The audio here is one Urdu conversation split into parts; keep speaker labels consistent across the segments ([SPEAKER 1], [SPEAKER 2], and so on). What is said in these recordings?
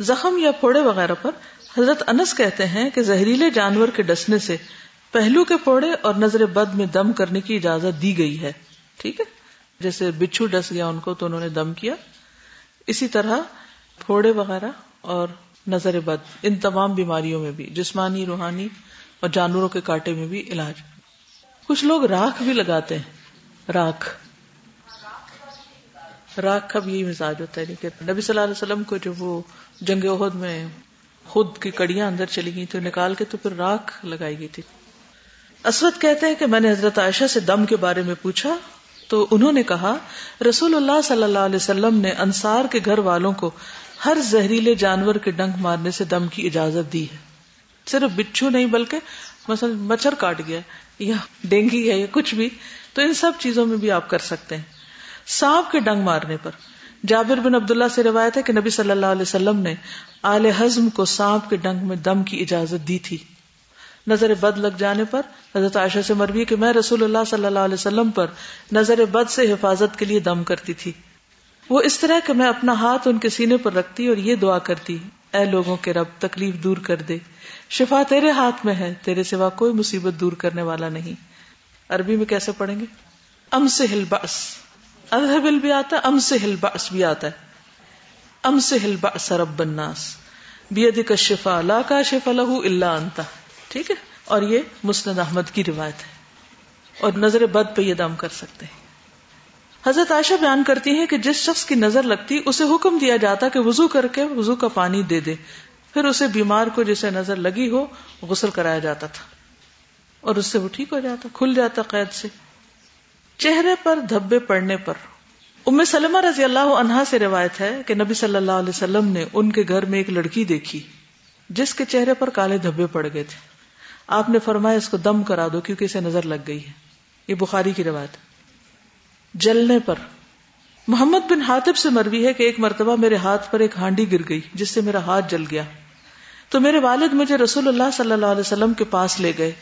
[SPEAKER 1] زخم یا پھوڑے وغیرہ پر حضرت انس کہتے ہیں کہ زہریلے جانور کے ڈسنے سے پہلو کے پھوڑے اور نظر بد میں دم کرنے کی اجازت دی گئی ہے۔ ٹھیک ہے؟ جیسے بچھو ڈس گیا ان کو تو انہوں نے دم کیا۔ اسی طرح پھوڑے وغیرہ اور نظر بد ان تمام بیماریوں میں بھی، جسمانی، روحانی اور جانوروں کے کاٹے میں بھی علاج۔ کچھ لوگ راکھ بھی لگاتے ہیں۔ راکھ۔ راک کا بھی یہی مزاج ہوتا ہے کہ نبی صلی اللہ علیہ وسلم کو جو وہ جنگ عہد میں خود کی کڑیاں اندر چلی گئی تو نکال کے تو پھر راک لگائی گئی تھی۔ اسود کہتے ہیں کہ میں نے حضرت عائشہ سے دم کے بارے میں پوچھا، تو انہوں نے کہا، رسول اللہ صلی اللہ علیہ وسلم نے انصار کے گھر والوں کو ہر زہریلے جانور کے ڈنک مارنے سے دم کی اجازت دی ہے۔ صرف بچھو نہیں، بلکہ مثلا مچھر کاٹ گیا، یا ڈینگی ہے، یا کچھ بھی۔ تو ان سب چیزوں میں بھی آپ کر سکتے ہیں۔ سانپ کے ڈنگ مارنے پر۔ جابر بن عبداللہ سے روایت ہے کہ نبی صلی اللہ علیہ وسلم نے آل ہزم کو سانپ کے ڈنگ میں دم کی اجازت دی تھی۔ نظر بد لگ جانے پر حضرت عائشہ سے مروی کہ میں رسول اللہ صلی اللہ علیہ وسلم پر نظر بد سے حفاظت کے لیے دم کرتی تھی۔ وہ اس طرح کہ میں اپنا ہاتھ ان کے سینے پر رکھتی اور یہ دعا کرتی، اے لوگوں کے رب، تکلیف دور کر دے۔ شفا تیرے ہاتھ میں ہے، تیرے سوا کوئی مصیبت دور کرنے والا نہیں۔ عربی میں کیسے پڑھیں گے؟ ام سے ہل بس ادہبل بھی آتا ہے ام سے ہل بس بھی آتا ہے۔ ام سے ہل بس رب بناس بید کا شفا لا کا شفا لہو اللہ انتا ٹھیک ہے؟ اور یہ مسند احمد کی روایت ہے۔ اور نظر بد پہ یہ دم کر سکتے ہیں۔ حضرت عائشہ بیان کرتی ہے کہ جس شخص کی نظر لگتی، اسے حکم دیا جاتا کہ وضو کر کے وضو کا پانی دے دے۔ پھر اسے بیمار کو جسے نظر لگی ہو، غسل کرایا جاتا تھا۔ اور اس سے وہ ٹھیک ہو جاتا، کھل جاتا قید سے۔ چہرے پر دھبے پڑنے پر۔ ام سلمہ رضی اللہ عنہا سے روایت ہے کہ نبی صلی اللہ علیہ وسلم نے ان کے گھر میں ایک لڑکی دیکھی، جس کے چہرے پر کالے دھبے پڑ گئے تھے۔ آپ نے فرمایا، اس کو دم کرا دو کیونکہ اسے نظر لگ گئی ہے۔ یہ بخاری کی روایت جلنے پر۔ محمد بن ہاتب سے مروی ہے کہ ایک مرتبہ میرے ہاتھ پر ایک ہانڈی گر گئی، جس سے میرا ہاتھ جل گیا۔ تو میرے والد مجھے رسول اللہ صلی اللہ علیہ وسلم کے پاس لے گئے۔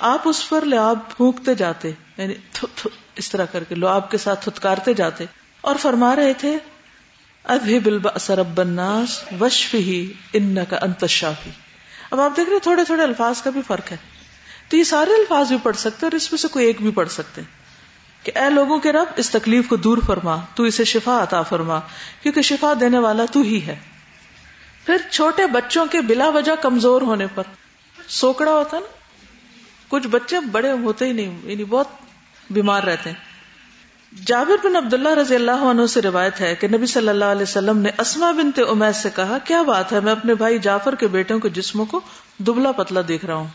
[SPEAKER 1] آپ اس پر لعاب پھونکتے جاتے یعنی تھو تھو اس طرح کر کے لعاب کے ساتھ تھتکارتے جاتے۔ اور فرما رہے تھے ابھی بالبأس رب الناس وشفی انکا انت الشافی۔ اب آپ دیکھ رہے تھوڑے تھوڑے الفاظ کا بھی فرق ہے۔ تو یہ سارے الفاظ بھی پڑھ سکتے اور اس میں سے کوئی ایک بھی پڑھ سکتے کہ اے لوگوں کے رب، اس تکلیف کو دور فرما، تو اسے شفا عطا فرما، کیونکہ شفا دینے والا تو ہی ہے۔ پھر چھوٹے بچوں کے بلا وجہ کمزور ہونے پر سوکڑا ہوتا نا؟ کچھ بچے بڑے ہوتے ہی نہیں یعنی بہت بیمار رہتے ہیں۔ جابر بن عبداللہ رضی اللہ عنہ سے روایت ہے کہ نبی صلی اللہ علیہ وسلم نے اسما بنت امید سے کہا، کیا بات ہے، میں اپنے بھائی جعفر کے بیٹوں کے جسموں کو دبلا پتلا دیکھ رہا ہوں۔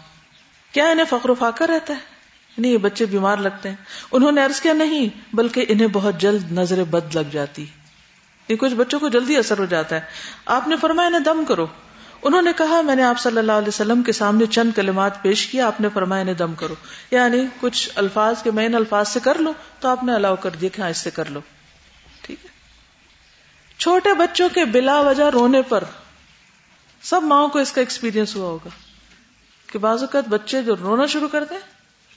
[SPEAKER 1] کیا انہیں فخر و فاقہ رہتا ہے؟ نہیں یہ بچے بیمار لگتے ہیں۔ انہوں نے عرض کیا، نہیں، بلکہ انہیں بہت جلد نظر بد لگ جاتی۔ یہ کچھ بچوں کو جلدی اثر ہو جاتا ہے۔ آپ نے فرمایا، انہیں دم کرو۔ انہوں نے کہا، میں نے آپ صلی اللہ علیہ وسلم کے سامنے چند کلمات پیش کیا، آپ نے فرمایا، انہیں دم کرو۔ یعنی کچھ الفاظ کے مین الفاظ سے کر لو، تو آپ نے الاؤ کر دیا کہ ہاں اس سے کر لو۔ ٹھیک ہے۔ چھوٹے بچوں کے بلا وجہ رونے پر سب ماؤں کو اس کا ایکسپیرینس ہوا ہوگا کہ بعض اوقات بچے جو رونا شروع کرتے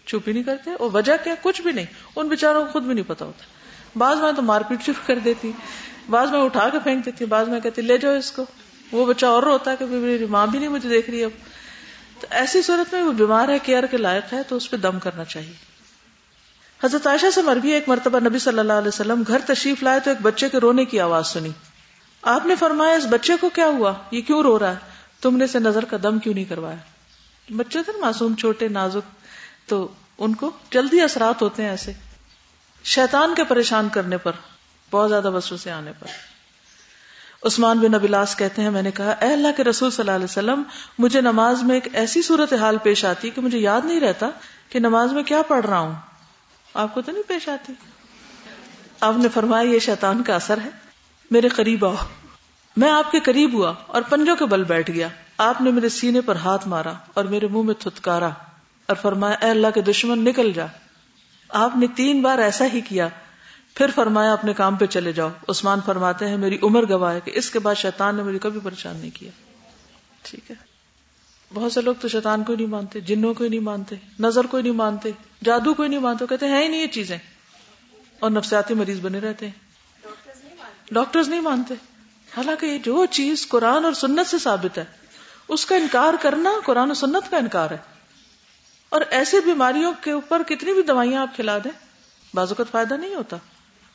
[SPEAKER 1] چپ ہی نہیں کرتے، اور وجہ کیا؟ کچھ بھی نہیں۔ ان بےچاروں کو خود بھی نہیں پتا ہوتا۔ بعض میں تو مار پیٹ شروع کر دیتی، بعض میں اٹھا کے پھینک دیتی بعض میں کہتی، لے جاؤ اس کو۔ وہ بچہ اور روتا ہے کہ میری ماں بھی نہیں مجھے دیکھ رہی اب۔ تو ایسی صورت میں وہ بیمار ہے، کیئر کے لائق ہے، تو اس پہ دم کرنا چاہیے۔ حضرت عائشہ سے مربی ایک مرتبہ نبی صلی اللہ علیہ وسلم گھر تشریف لائے تو ایک بچے کے رونے کی آواز سنی۔ آپ نے فرمایا، اس بچے کو کیا ہوا؟ یہ کیوں رو رہا ہے؟ تم نے اسے نظر کا دم کیوں نہیں کروایا؟ بچے تھے معصوم، چھوٹے، نازک۔ تو ان کو جلدی اثرات ہوتے ہیں ایسے۔ شیطان کے پریشان کرنے پر، بہت زیادہ بسوں سے آنے پر۔ عثمان بن ابلاس کہتے ہیں، میں نے کہا، اے اللہ کے رسول صلی اللہ علیہ وسلم، مجھے نماز میں ایک ایسی صورت حال پیش آتی کہ مجھے یاد نہیں رہتا کہ نماز میں کیا پڑھ رہا ہوں۔ آپ کو تو نہیں پیش آتی۔ آپ نے فرمایا، یہ شیطان کا اثر ہے۔ میرے قریب آؤ۔ میں آپ کے قریب ہوا اور پنجوں کے بل بیٹھ گیا۔ آپ نے میرے سینے پر ہاتھ مارا اور میرے منہ میں تھتکارا اور فرمایا، اے اللہ کے دشمن، نکل جا۔ آپ نے تین بار ایسا ہی کیا پھر فرمایا اپنے کام پہ چلے جاؤ۔ عثمان فرماتے ہیں، میری عمر گواہ ہے کہ اس کے بعد شیطان نے مجھے کبھی پریشان نہیں کیا۔ ٹھیک ہے۔ بہت سے لوگ تو شیطان کو نہیں مانتے، جنوں کو ہی نہیں مانتے، نظر کو نہیں مانتے، جادو کو نہیں مانتے کہتے ہیں ہی نہیں یہ چیزیں۔ اور نفسیاتی مریض بنے رہتے ہیں۔ ڈاکٹرز نہیں مانتے۔ حالانکہ جو چیز قرآن اور سنت سے ثابت ہے، اس کا انکار کرنا قرآن و سنت کا انکار ہے۔ اور ایسی بیماریوں کے اوپر کتنی بھی دوائیاں آپ کھلا دیں، بعض اوقات فائدہ نہیں ہوتا۔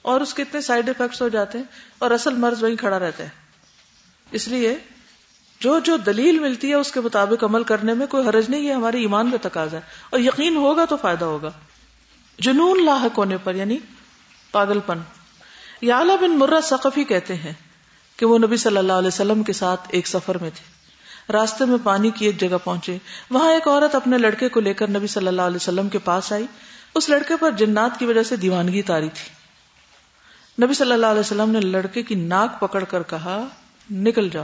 [SPEAKER 1] اور اس کے اتنے سائڈ افیکٹس ہو جاتے ہیں اور اصل مرض وہیں کھڑا رہتا ہے۔ اس لیے جو جو دلیل ملتی ہے اس کے مطابق عمل کرنے میں کوئی حرج نہیں یہ ہمارے ایمان کا تقاضا ہے۔ اور یقین ہوگا تو فائدہ ہوگا۔ جنون لاحق ہونے پر یعنی پاگل پن یا بن مرہ سقفی کہتے ہیں کہ وہ نبی صلی اللہ علیہ وسلم کے ساتھ ایک سفر میں تھے۔ راستے میں پانی کی ایک جگہ پہنچے۔ وہاں ایک عورت اپنے لڑکے کو لے کر نبی صلی اللہ علیہ وسلم کے پاس آئی۔ اس لڑکے پر جنات کی وجہ سے دیوانگی تاری تھی۔ نبی صلی اللہ علیہ وسلم نے لڑکے کی ناک پکڑ کر کہا، نکل جاؤ۔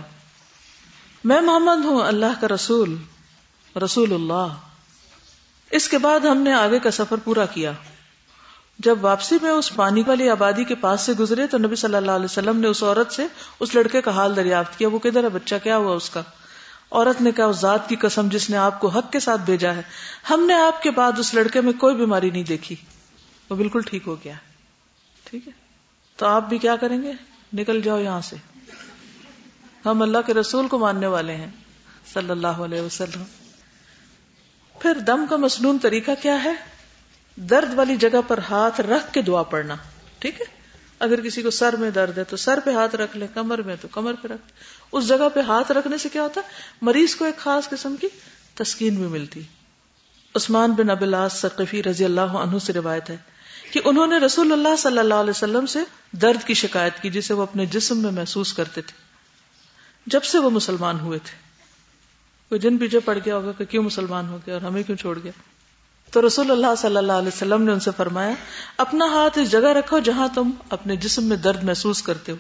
[SPEAKER 1] میں محمد ہوں، اللہ کا رسول رسول اللہ۔ اس کے بعد ہم نے آگے کا سفر پورا کیا۔ جب واپسی میں اس پانی والی آبادی کے پاس سے گزرے تو نبی صلی اللہ علیہ وسلم نے اس عورت سے اس لڑکے کا حال دریافت کیا۔ وہ کدھر ہے بچہ؟ کیا ہوا اس کا؟ عورت نے کہا، اس ذات کی قسم جس نے آپ کو حق کے ساتھ بھیجا ہے۔ ہم نے آپ کے بعد اس لڑکے میں کوئی بیماری نہیں دیکھی۔ وہ بالکل ٹھیک ہو گیا۔ ٹھیک ہے۔ تو آپ بھی کیا کریں گے؟ نکل جاؤ یہاں سے۔ ہم اللہ کے رسول کو ماننے والے ہیں، صلی اللہ علیہ وسلم۔ پھر دم کا مصنون طریقہ کیا ہے؟ درد والی جگہ پر ہاتھ رکھ کے دعا پڑنا ٹھیک ہے؟ اگر کسی کو سر میں درد ہے تو سر پہ ہاتھ رکھ لے، کمر میں تو کمر پہ رکھ۔ اس جگہ پہ ہاتھ رکھنے سے کیا ہوتا؟ ہے مریض کو ایک خاص قسم کی تسکین بھی ملتی۔ عثمان بن ابلاس سقفی رضی اللہ عنہ سے روایت ہے کہ انہوں نے رسول اللہ صلی اللہ علیہ وسلم سے درد کی شکایت کی جسے وہ اپنے جسم میں محسوس کرتے تھے۔ جب سے وہ مسلمان ہوئے تھے۔ کوئی دن پیچھے پڑ گیا ہوگا کہ کیوں مسلمان ہو گیا اور ہمیں کیوں چھوڑ گیا۔ تو رسول اللہ صلی اللہ علیہ وسلم نے ان سے فرمایا، اپنا ہاتھ اس جگہ رکھو جہاں تم اپنے جسم میں درد محسوس کرتے ہو۔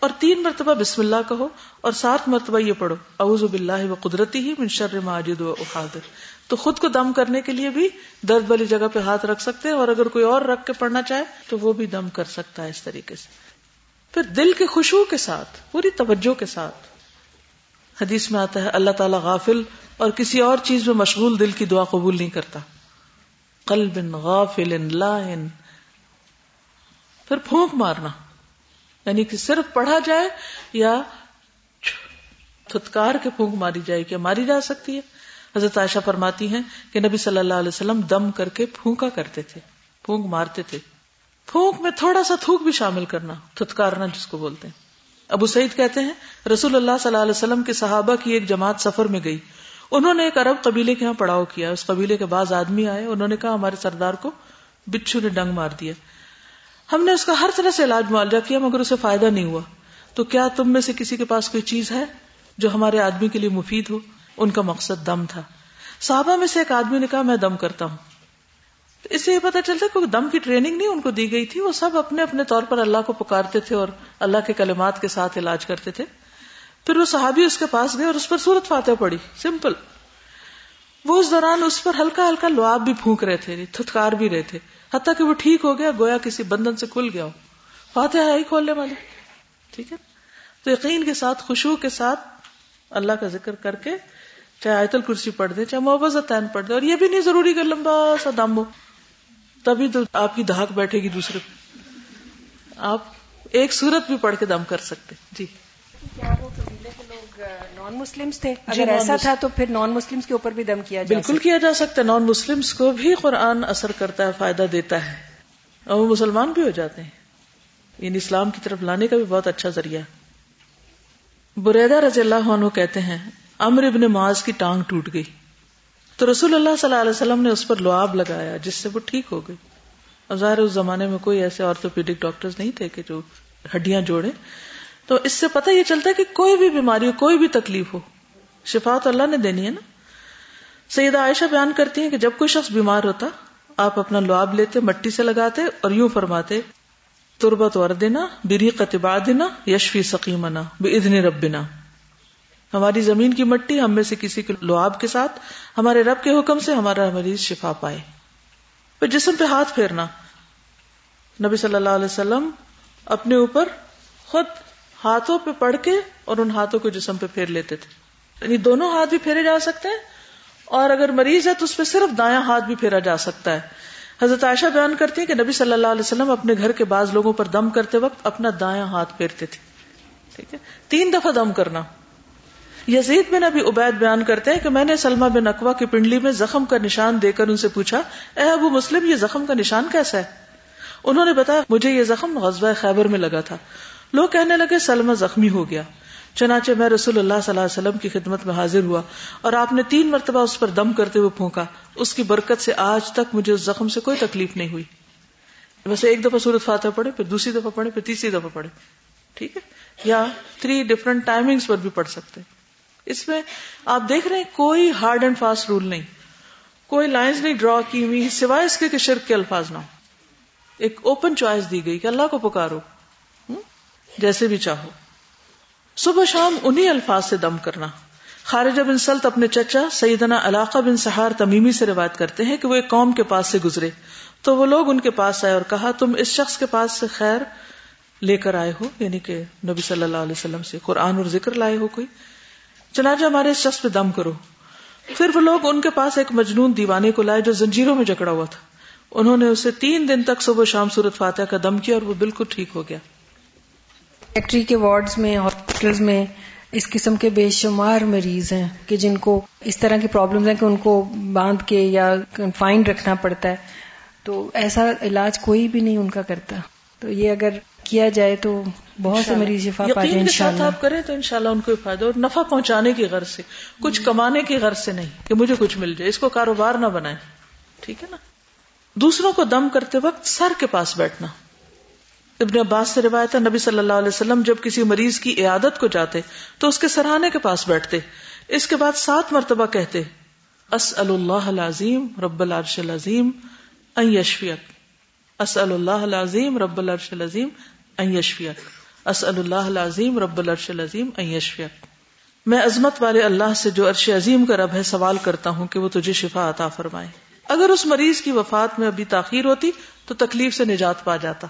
[SPEAKER 1] اور تین مرتبہ بسم اللہ کہو اور سات مرتبہ یہ پڑھو، اعوذ باللہ و قدرتی ہی من شر ماجد و احاضر تو خود کو دم کرنے کے لیے بھی درد والی جگہ پہ ہاتھ رکھ سکتے ہیں اور اگر کوئی اور رکھ کے پڑھنا چاہے تو وہ بھی دم کر سکتا ہے اس طریقے سے۔ پھر دل کے خوشبو کے ساتھ، پوری توجہ کے ساتھ۔ حدیث میں آتا ہے، اللہ تعالیٰ غافل اور کسی اور چیز میں مشغول دل کی دعا قبول نہیں کرتا۔ قلب غافل لاہن۔ پھر پھونک مارنا۔ یعنی کہ صرف پڑھا جائے یا تھتکار کے پھونک ماری جائے کیا ماری جا سکتی ہے۔ حضرت عائشہ فرماتی ہیں کہ نبی صلی اللہ علیہ وسلم دم کر کے پھونکا کرتے تھے، پھونک مارتے تھے۔ پھونک میں تھوڑا سا تھوک بھی شامل کرنا، تھتکارنا جس کو بولتے ہیں۔ ابو سعید کہتے ہیں، رسول اللہ صلی اللہ علیہ وسلم کے صحابہ کی ایک جماعت سفر میں گئی۔ انہوں نے ایک عرب قبیلے کے یہاں پڑاؤ کیا۔ اس قبیلے کے بعض آدمی آئے، انہوں نے کہا، ہمارے سردار کو بچھو نے ڈنگ مار دیا۔ ہم نے اس کا ہر طرح سے علاج معالجہ کیا، مگر اسے فائدہ نہیں ہوا۔ تو کیا تم میں سے کسی کے پاس کوئی چیز ہے جو ہمارے آدمی کے لیے مفید ہو؟ ان کا مقصد دم تھا۔ صحابہ میں سے ایک آدمی نے کہا، میں دم کرتا ہوں۔ اس سے یہ پتا چلتا کہ دم کی ٹریننگ نہیں ان کو دی گئی تھی، وہ سب اپنے اپنے طور پر اللہ کو پکارتے تھے اور اللہ کے کلمات کے ساتھ علاج کرتے تھے۔ پھر وہ صحابی اس کے پاس گئے اور اس پر سورت فاتح پڑی سمپل۔ وہ اس دوران اس پر ہلکا ہلکا لواب بھی پھونک رہے تھے، تھتکار بھی رہے تھے۔ حتیٰ کہ وہ ٹھیک ہو گیا، گویا کسی بندن سے کھل گیا ہو۔ فاتح ہے ہی کھولنے والے۔ ٹھیک ہے؟ تو یقین کے ساتھ خوشبو کے ساتھ اللہ کا ذکر کر کے چاہے آیت الکرسی پڑھ دے چاہے محبت تعین پڑھ دے اور یہ بھی نہیں ضروری کہ لمبا سا دم ہو۔ تبھی تو آپ کی دھاک بیٹھے گی دوسرے آپ ایک سورت بھی پڑھ کے دم کر سکتے۔ جی۔
[SPEAKER 2] کیا وہ لوگ نان مسلم تھے؟ جی، اگر ایسا تھا تو پھر نان مسلم کے اوپر بھی دم کیا
[SPEAKER 1] جا بالکل کیا جا سکتا ہے۔ نان مسلم کو بھی قرآن اثر کرتا ہے فائدہ دیتا ہے۔ اور وہ مسلمان بھی ہو جاتے ہیں۔ یعنی اسلام کی طرف لانے کا بھی بہت اچھا ذریعہ۔ بریدہ رضی اللہ عنہ کہتے ہیں امر ابن معاذ کی ٹانگ ٹوٹ گئی۔ تو رسول اللہ صلی اللہ علیہ وسلم نے اس پر لعاب لگایا جس سے وہ ٹھیک ہو گئی۔ اور ظاہر اس زمانے میں کوئی ایسے آرتھوپیڈک ڈاکٹر نہیں تھے کہ جو ہڈیاں جوڑے۔ تو اس سے پتہ یہ چلتا ہے کہ کوئی بھی بیماری ہو، کوئی بھی تکلیف ہو شفا تو اللہ نے دینی ہے نا۔ سیدہ عائشہ بیان کرتی ہیں کہ جب کوئی شخص بیمار ہوتا، آپ اپنا لعاب لیتے، مٹی سے لگاتے اور یوں فرماتے، تربت ور دینا بری قطبا دینا یشفی سکیمنا بے ادنی ربنا۔ ہماری زمین کی مٹی ہم میں سے کسی کے لعاب کے ساتھ ہمارے رب کے حکم سے ہمارا مریض شفا پائے۔ پھر جسم پہ ہاتھ پھیرنا۔ نبی صلی اللہ علیہ وسلم اپنے اوپر خود ہاتھوں پہ پڑھ کے اور ان ہاتھوں کو جسم پہ پھیر لیتے تھے۔ یعنی دونوں ہاتھ بھی پھیرے جا سکتے ہیں اور اگر مریض ہے تو اس پہ صرف دایاں ہاتھ بھی پھیرا جا سکتا ہے۔ حضرت عائشہ بیان کرتی ہیں کہ نبی صلی اللہ علیہ وسلم اپنے گھر کے بعض لوگوں پر دم کرتے وقت اپنا دایاں ہاتھ پھیرتے تھے۔ ٹھیک ہے؟ تین دفعہ دم کرنا۔ یزید بن ابھی عبید بیان کرتے ہیں کہ میں نے سلما بن اقوا کی پنڈلی میں زخم کا نشان دے کر ان سے پوچھا، اے ابو مسلم، یہ زخم کا نشان کیسا ہے؟ انہوں نے بتایا، مجھے یہ زخم غزوہ خیبر میں لگا تھا۔ لوگ کہنے لگے سلما زخمی ہو گیا۔ چنانچہ میں رسول اللہ صلی اللہ علیہ وسلم کی خدمت میں حاضر ہوا اور آپ نے تین مرتبہ اس پر دم کرتے ہوئے پھونکا۔ اس کی برکت سے آج تک مجھے اس زخم سے کوئی تکلیف نہیں ہوئی۔ ویسے ایک دفعہ سورت فاتح پڑھے پھر دوسری دفعہ پڑھے پھر تیسری دفعہ پڑھے ٹھیک ہے؟ یا تھری ڈفرنٹ ٹائمنگ پر بھی پڑھ سکتے اس میں آپ دیکھ رہے ہیں کوئی ہارڈ اینڈ فاسٹ رول نہیں۔ کوئی لائنز نہیں ڈرا کی ہوئی سوائے اس کے کہ شرک کے الفاظ نہ ہو ایک اوپن چوائس دی گئی کہ اللہ کو پکارو۔ جیسے بھی چاہو۔ صبح شام انہی الفاظ سے دم کرنا۔ خارجہ بن سلط اپنے چچا سیدنا علاقہ بن سہار تمیمی سے روایت کرتے ہیں کہ وہ ایک قوم کے پاس سے گزرے۔ تو وہ لوگ ان کے پاس آئے اور کہا، تم اس شخص کے پاس سے خیر لے کر آئے ہو؟ یعنی کہ نبی صلی اللہ علیہ وسلم سے قرآن اور ذکر لائے ہو کوئی؟ چنانچہ ہمارے اس شخص پہ دم کرو۔ پھر وہ لوگ ان کے پاس ایک مجنون دیوانے کو لائے جو زنجیروں میں جکڑا ہوا تھا۔ انہوں نے اسے تین دن تک صبح شام صورت فاتح کا دم کیا اور وہ بالکل ٹھیک ہو گیا۔
[SPEAKER 2] فیکٹری کے وارڈز میں ہاسپٹل میں اس قسم کے بے شمار مریض ہیں کہ جن کو اس طرح کی پرابلمز ہیں کہ ان کو باندھ کے یا کنفائنڈ رکھنا پڑتا ہے۔ تو ایسا علاج کوئی بھی نہیں ان کا کرتا۔ تو یہ اگر کیا جائے تو بہت سے مریض شفا پا جائے
[SPEAKER 1] انشاءاللہ۔ آپ کریں تو انشاءاللہ ان کو فائدہ اور نفع پہنچانے کی غرض سے۔ کچھ کمانے کی غرض سے نہیں کہ مجھے کچھ مل جائے۔ اس کو کاروبار نہ بنائے ٹھیک ہے نا؟ دوسروں کو دم کرتے وقت سر کے پاس بیٹھنا۔ ابن عباس سے روایت ہے نبی صلی اللہ علیہ وسلم جب کسی مریض کی عیادت کو جاتے تو اس کے سرحانے کے پاس بیٹھتے۔ اس کے بعد سات مرتبہ کہتے اسأل اللہ العظیم رب العرش العظیم ان یشفیت اسأل اللہ العظیم رب العرش العظیم یشفیت اسأل اللہ العظیم، رب العرش العظیم یشفیت میں عظمت والے اللہ سے جو عرش عظیم کا رب ہے، سوال کرتا ہوں کہ وہ تجھے شفا عطا فرمائے۔ اگر اس مریض کی وفات میں ابھی تاخیر ہوتی، تو تکلیف سے نجات پا جاتا۔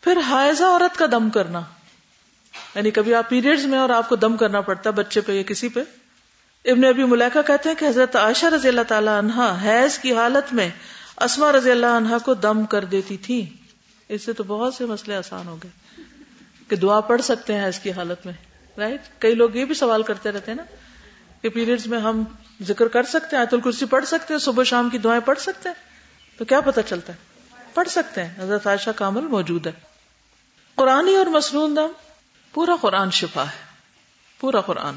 [SPEAKER 1] پھر حائزہ عورت کا دم کرنا۔ یعنی کبھی آپ پیریڈز میں اور آپ کو دم کرنا پڑتا بچے پہ یا کسی پہ۔ ابن ابھی ملیکا کہتے ہیں کہ حضرت عائشہ رضی اللہ تعالی عنہ حیض کی حالت میں اسما رضی اللہ عنہا کو دم کر دیتی تھی اس سے تو بہت سے مسئلے آسان ہو گئے کہ دعا پڑھ سکتے ہیں حیض کی حالت میں رائٹ کئی لوگ یہ بھی سوال کرتے رہتے ہیں نا کہ پیریڈز میں ہم ذکر کر سکتے ہیں، آیت الکرسی پڑھ سکتے ہیں، صبح شام کی دعائیں پڑھ سکتے ہیں، تو کیا پتا چلتا ہے؟ پڑھ سکتے ہیں۔ حضرت عائشہ کا عمل موجود ہے۔ قرآن اور مسنون دم، پورا قرآن شفا ہے۔ پورا قرآن۔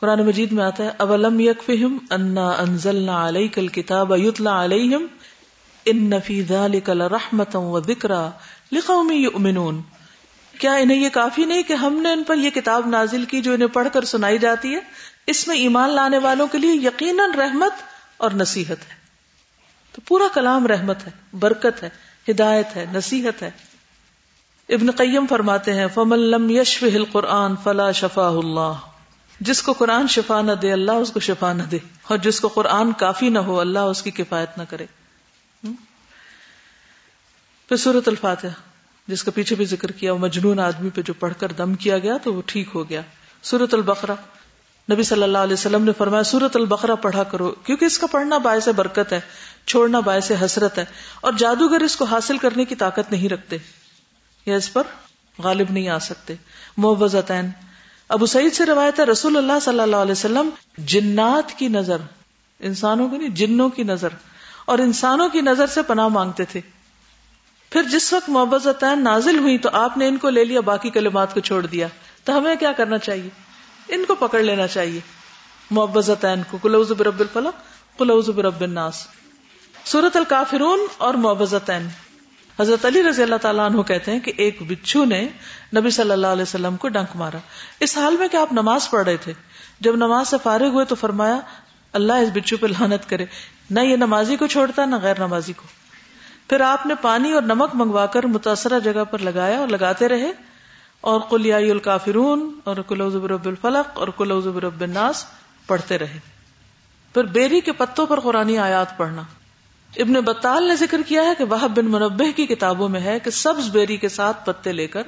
[SPEAKER 1] قرآن مجید میں آتا ہے، اولم یکفہم انا انزلنا علیک الکتاب یتلا علیہم ان فی ذالک لرحمتا و ذکرا لقوم یؤمنون۔ کیا انہیں یہ کافی نہیں کہ ہم نے ان پر یہ کتاب نازل کی جو انہیں پڑھ کر سنائی جاتی ہے؟ اس میں ایمان لانے والوں کے لیے یقیناً رحمت اور نصیحت ہے۔ تو پورا کلام رحمت ہے، برکت ہے، ہدایت ہے، نصیحت ہے۔ ابن قیم فرماتے ہیں، فمن لم یشف القرآن فلا شفا اللہ۔ جس کو قرآن شفا نہ دے، اللہ اس کو شفا نہ دے۔ اور جس کو قرآن کافی نہ ہو، اللہ اس کی کفایت نہ کرے۔ پھر سورت الفاتح جس کا پیچھے بھی ذکر کیا وہ مجنون آدمی پہ جو پڑھ کر دم کیا گیا تو وہ ٹھیک ہو گیا۔ سورت البقرہ، نبی صلی اللہ علیہ وسلم نے فرمایا سورت البقرہ پڑھا کرو، کیونکہ اس کا پڑھنا باعث برکت ہے، چھوڑنا باعث حسرت ہے، اور جادوگر اس کو حاصل کرنے کی طاقت نہیں رکھتے، یا اس پر غالب نہیں آ سکتے۔ محبتین ابو سعید سے روایت ہے، رسول اللہ صلی اللہ علیہ وسلم جنات کی نظر، انسانوں کی نہیں، جنوں کی نظر، اور انسانوں کی نظر سے پناہ مانگتے تھے۔ پھر جس وقت محبت نازل ہوئی تو آپ نے ان کو لے لیا، باقی کلمات کو چھوڑ دیا۔ تو ہمیں کیا کرنا چاہیے؟ ان کو پکڑ لینا چاہیے۔ محبت کو۔ کلوز برب الفلق کلوز برب الناس۔ سورت الکافرون اور محبت حضرت علی رضی اللہ تعالیٰ عنہ کہتے ہیں کہ ایک بچھو نے نبی صلی اللہ علیہ وسلم کو ڈنک مارا۔ اس حال میں کہ آپ نماز پڑھ رہے تھے۔ جب نماز سے فارغ ہوئے تو فرمایا، اللہ اس بچھو پہ لانت کرے۔ نہ یہ نمازی کو چھوڑتا، نہ غیر نمازی کو۔ پھر آپ نے پانی اور نمک منگوا کر متاثرہ جگہ پر لگایا اور لگاتے رہے۔ اور کلیائی الکافرون، اور کلوز برب الفلق، اور کلوز برب الناس پڑھتے رہے۔ پھر بیری کے پتوں پر قرآن آیات پڑھنا۔ ابن بطال نے ذکر کیا ہے کہ وہ بن منبع کی کتابوں میں ہے کہ سبز بیری کے ساتھ پتے لے کر،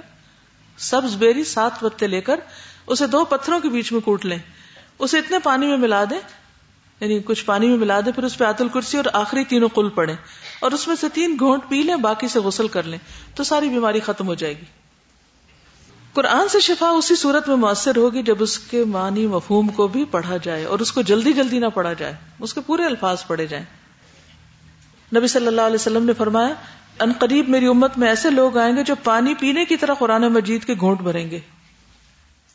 [SPEAKER 1] سبز بیری سات پتے لے کر اسے دو پتھروں کے بیچ میں کوٹ لیں۔ اسے اتنے پانی میں ملا دیں یعنی کچھ پانی میں ملا دیں، پھر اس پہ آت الکرسی اور آخری تینوں کل پڑے اور اس میں سے تین گھونٹ پی لیں، باقی سے غسل کر لیں، تو ساری بیماری ختم ہو جائے گی۔ قرآن سے شفا اسی صورت میں مؤثر ہوگی جب اس کے معنی، مفہوم کو بھی پڑھا جائے اور اس کو جلدی جلدی نہ پڑھا جائے، اس کے پورے الفاظ پڑھے جائیں۔ نبی صلی اللہ علیہ وسلم نے فرمایا، ان قریب میری امت میں ایسے لوگ آئیں گے جو پانی پینے کی طرح قرآن مجید کے گھونٹ بھریں گے۔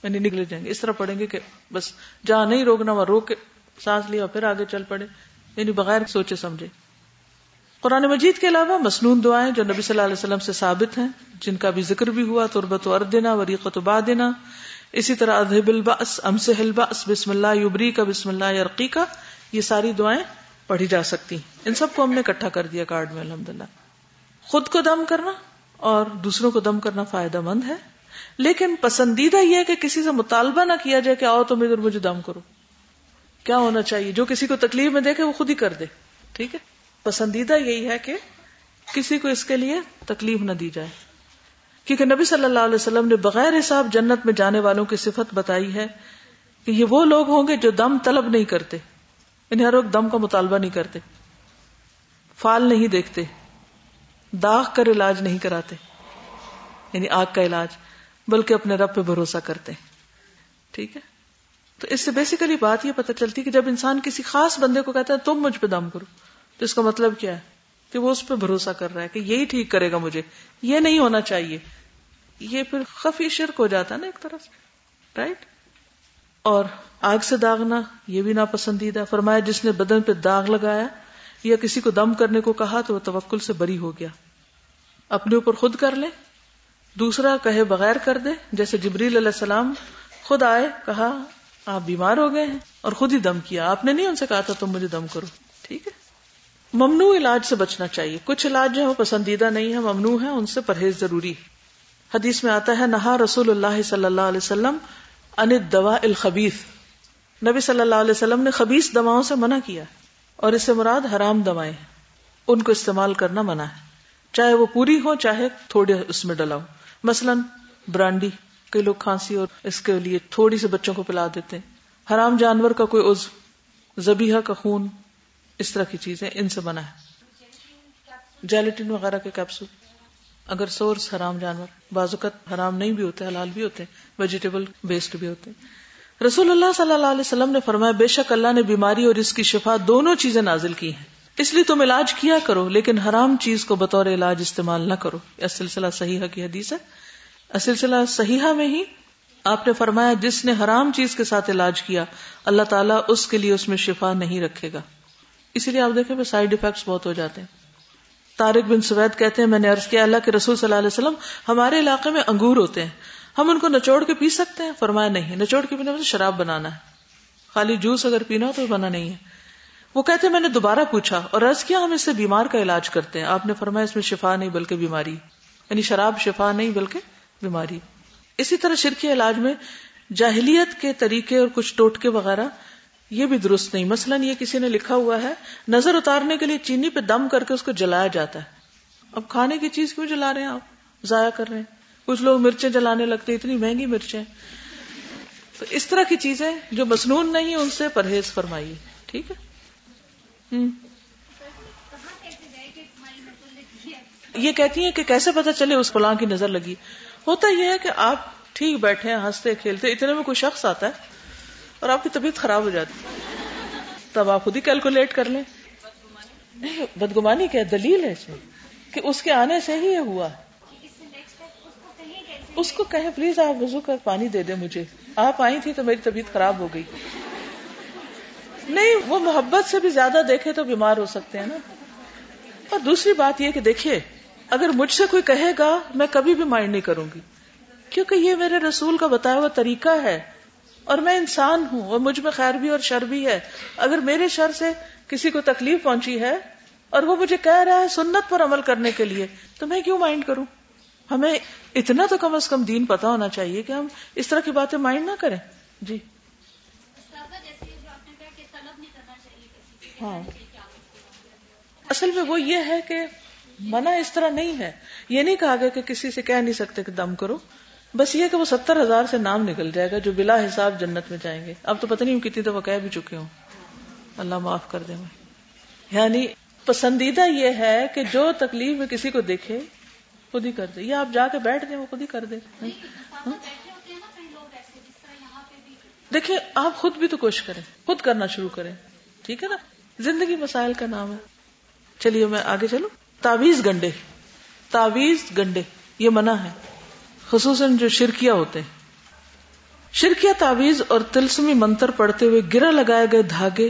[SPEAKER 1] یعنی نکلے جائیں گے۔ اس طرح پڑھیں گے کہ بس جہاں نہیں روکنا، وہاں روک کے سانس لیا پھر آگے چل پڑے۔ یعنی بغیر سوچے سمجھے۔ قرآن مجید کے علاوہ مصنون دعائیں جو نبی صلی اللہ علیہ وسلم سے ثابت ہیں، جن کا بھی ذکر بھی ہوا تربت و اردنا وریقت و بادنا اسی طرح ادہب الباس امس الباس بسم اللہ یبری کا بسم اللہ یرقی کا یہ ساری دعائیں پڑھی جا سکتی ان سب کو ہم نے اکٹھا کر دیا کارڈ میں الحمد للہ خود کو دم کرنا اور دوسروں کو دم کرنا فائدہ مند ہے۔ لیکن پسندیدہ یہ ہے کہ کسی سے مطالبہ نہ کیا جائے کہ آؤ تم ادھر مجھے دم کرو۔ کیا ہونا چاہیے؟ جو کسی کو تکلیف میں دیکھے، وہ خود ہی کر دے۔ ٹھیک ہے؟ پسندیدہ یہی ہے کہ کسی کو اس کے لیے تکلیف نہ دی جائے۔ کیونکہ نبی صلی اللہ علیہ وسلم نے بغیر حساب جنت میں جانے والوں کی صفت بتائی ہے کہ یہ وہ لوگ ہوں گے جو دم طلب نہیں کرتے، انہیں ہر وقت دم کا مطالبہ نہیں کرتے، فال نہیں دیکھتے، داغ کر علاج نہیں کراتے یعنی آگ کا علاج، بلکہ اپنے رب پہ بھروسہ کرتے۔ ٹھیک ہے؟ تو اس سے بیسیکلی بات یہ پتہ چلتی کہ جب انسان کسی خاص بندے کو کہتا ہے، تم مجھ پہ دم کرو۔ تو اس کا مطلب کیا ہے؟ کہ وہ اس پہ بھروسہ کر رہا ہے کہ یہی ٹھیک کرے گا مجھے۔ یہ نہیں ہونا چاہیے۔ یہ پھر خفی شرک ہو جاتا ہے نا ایک طرح سے رائٹ اور آگ سے داغنا یہ بھی ناپسندیدہ۔ فرمایا، جس نے بدن پہ داغ لگایا یا کسی کو دم کرنے کو کہا تو وہ توکل سے بری ہو گیا۔ اپنے اوپر خود کر لے۔ دوسرا، کہے بغیر کر دے۔ جیسے جبریل علیہ السلام خود آئے، کہا، آپ بیمار ہو گئے ہیں اور خود ہی دم کیا۔ آپ نے نہیں ان سے کہا تھا تم مجھے دم کرو۔ ٹھیک ہے؟ ممنوع علاج سے بچنا چاہیے۔ کچھ علاج جو ہے وہ پسندیدہ نہیں ہے ممنوع ہے ان سے پرہیز ضروری حدیث میں آتا ہے، نہا رسول اللہ صلی اللہ علیہ وسلم ان دوا الخبیف نبی صلی اللہ علیہ وسلم نے خبیص دواؤں سے منع کیا اور اس سے مراد حرام دوائیں ان کو استعمال کرنا منع ہے۔ چاہے وہ پوری ہو، چاہے تھوڑے اس میں ڈلاؤ مثلاً برانڈی، کئی لوگ کھانسی اور اس کے لیے تھوڑی سے بچوں کو پلا دیتے ہیں۔ حرام جانور کا کوئی عزو زبیحہ کا خون اس طرح کی چیزیں ان سے بنا ہے۔ جیلیٹن وغیرہ کے کیپسول اگر سورس حرام جانور بازوقت حرام نہیں بھی ہوتے، حلال بھی ہوتے ویجیٹیبل بیسڈ بھی ہوتے۔ رسول اللہ صلی اللہ علیہ وسلم نے فرمایا، بے شک اللہ نے بیماری اور اس کی شفا دونوں چیزیں نازل کی ہیں۔ اس لیے تم علاج کیا کرو، لیکن حرام چیز کو بطور علاج استعمال نہ کرو۔ یہ سلسلہ صحیحہ کی حدیث ہے۔ سلسلہ صحیحہ میں ہی آپ نے فرمایا، جس نے حرام چیز کے ساتھ علاج کیا، اللہ تعالیٰ اس کے لیے اس میں شفا نہیں رکھے گا۔ اسی لیے آپ دیکھیں سائڈ افیکٹس بہت ہو جاتے ہیں۔ طارق بن سوید کہتے ہیں، میں نے عرض کیا، اللہ کے رسول صلی اللہ علیہ وسلم ہمارے علاقے میں انگور ہوتے ہیں۔ ہم ان کو نچوڑ کے پی سکتے ہیں؟ فرمایا، نہیں، نچوڑ کے پینے میں شراب بنانا ہے۔ خالی جوس اگر پینا ہو تو بنا نہیں ہے۔ وہ کہتے میں نے دوبارہ پوچھا اور عرض کیا، ہم اس سے بیمار کا علاج کرتے ہیں۔ آپ نے فرمایا، اس میں شفا نہیں بلکہ بیماری۔ یعنی شراب شفا نہیں بلکہ بیماری۔ اسی طرح شرکی علاج میں جاہلیت کے طریقے اور کچھ ٹوٹکے وغیرہ یہ بھی درست نہیں۔ مثلاً یہ کسی نے لکھا ہوا ہے، نظر اتارنے کے لیے چینی پہ دم کر کے اس کو جلایا جاتا ہے۔ اب کھانے کی چیز کیوں جلا رہے ہیں آپ؟ ضائع کر رہے ہیں۔ کچھ لوگ مرچیں جلانے لگتے اتنی مہنگی مرچیں۔ تو اس طرح کی چیزیں جو مصنون نہیں ان سے پرہیز فرمائیے۔ ٹھیک ہے؟ یہ کہتی ہیں کہ کیسے پتا چلے اس فلاں کی نظر لگی؟ ہوتا یہ ہے کہ آپ ٹھیک بیٹھے ہنستے کھیلتے، اتنے میں کوئی شخص آتا ہے اور آپ کی طبیعت خراب ہو جاتی تب آپ خود ہی کیلکولیٹ کر لیں۔ بدگمانی کیا دلیل ہے اس میں؟ کہ اس کے آنے سے ہی یہ ہوا۔ اس کو کہیں، پلیز آپ وضو کر، پانی دے دیں مجھے۔ آپ آئی تھی تو میری طبیعت خراب ہو گئی۔ نہیں، وہ محبت سے بھی زیادہ دیکھے تو بیمار ہو سکتے ہیں نا۔ اور دوسری بات یہ کہ دیکھیے، اگر مجھ سے کوئی کہے گا، میں کبھی بھی مائنڈ نہیں کروں گی۔ کیونکہ یہ میرے رسول کا بتایا ہوا طریقہ ہے۔ اور میں انسان ہوں اور مجھ میں خیر بھی اور شر بھی ہے۔ اگر میرے شر سے کسی کو تکلیف پہنچی ہے اور وہ مجھے کہہ رہا ہے سنت پر عمل کرنے کے لیے، تو میں کیوں مائنڈ کروں؟ ہمیں اتنا تو کم از کم دین پتا ہونا چاہیے کہ ہم اس طرح کی باتیں مائنڈ نہ کریں۔ جی۔ ہاں۔ اصل میں وہ یہ ہے کہ منع اس طرح نہیں ہے۔ یہ نہیں کہا گیا کہ کسی سے کہہ نہیں سکتے کہ دم کرو۔ بس یہ کہ وہ ستر ہزار سے نام نکل جائے گا جو بلا حساب جنت میں جائیں گے۔ اب تو پتہ نہیں کتنی دفعہ کہہ بھی چکے ہوں۔ اللہ معاف کر دیں یعنی پسندیدہ یہ ہے کہ جو تکلیف میں کسی کو دیکھے خود ہی کر دے۔ یا آپ جا کے بیٹھ دیں وہ خود ہی کر دے؟ دیکھیے آپ خود بھی تو کوشش کریں۔ خود کرنا شروع کریں۔ ٹھیک ہے نا؟ زندگی مسائل کا نام ہے۔ چلیے میں آگے چلوں۔ تعویز گنڈے۔ تعویز گنڈے یہ منع ہے۔ خصوصاً جو شرکیاں ہوتے ہیں۔ شرکیا تعویز اور تلسمی منتر پڑھتے ہوئے گرا لگائے گئے دھاگے،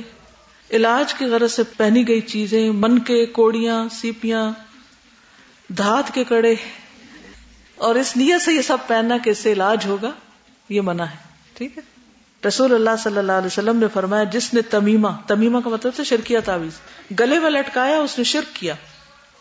[SPEAKER 1] علاج کی غرض سے پہنی گئی چیزیں من کے کوڑیاں، سیپیاں، دھات کے کڑے۔ اور اس نیت سے یہ سب پہننا کہ اس سے علاج ہوگا، یہ منع ہے۔ ٹھیک ہے؟ رسول اللہ صلی اللہ علیہ وسلم نے فرمایا، جس نے تمیمہ تمیمہ کا مطلب تھا شرکیا تعویز گلے میں لٹکایا، اس نے شرک کیا۔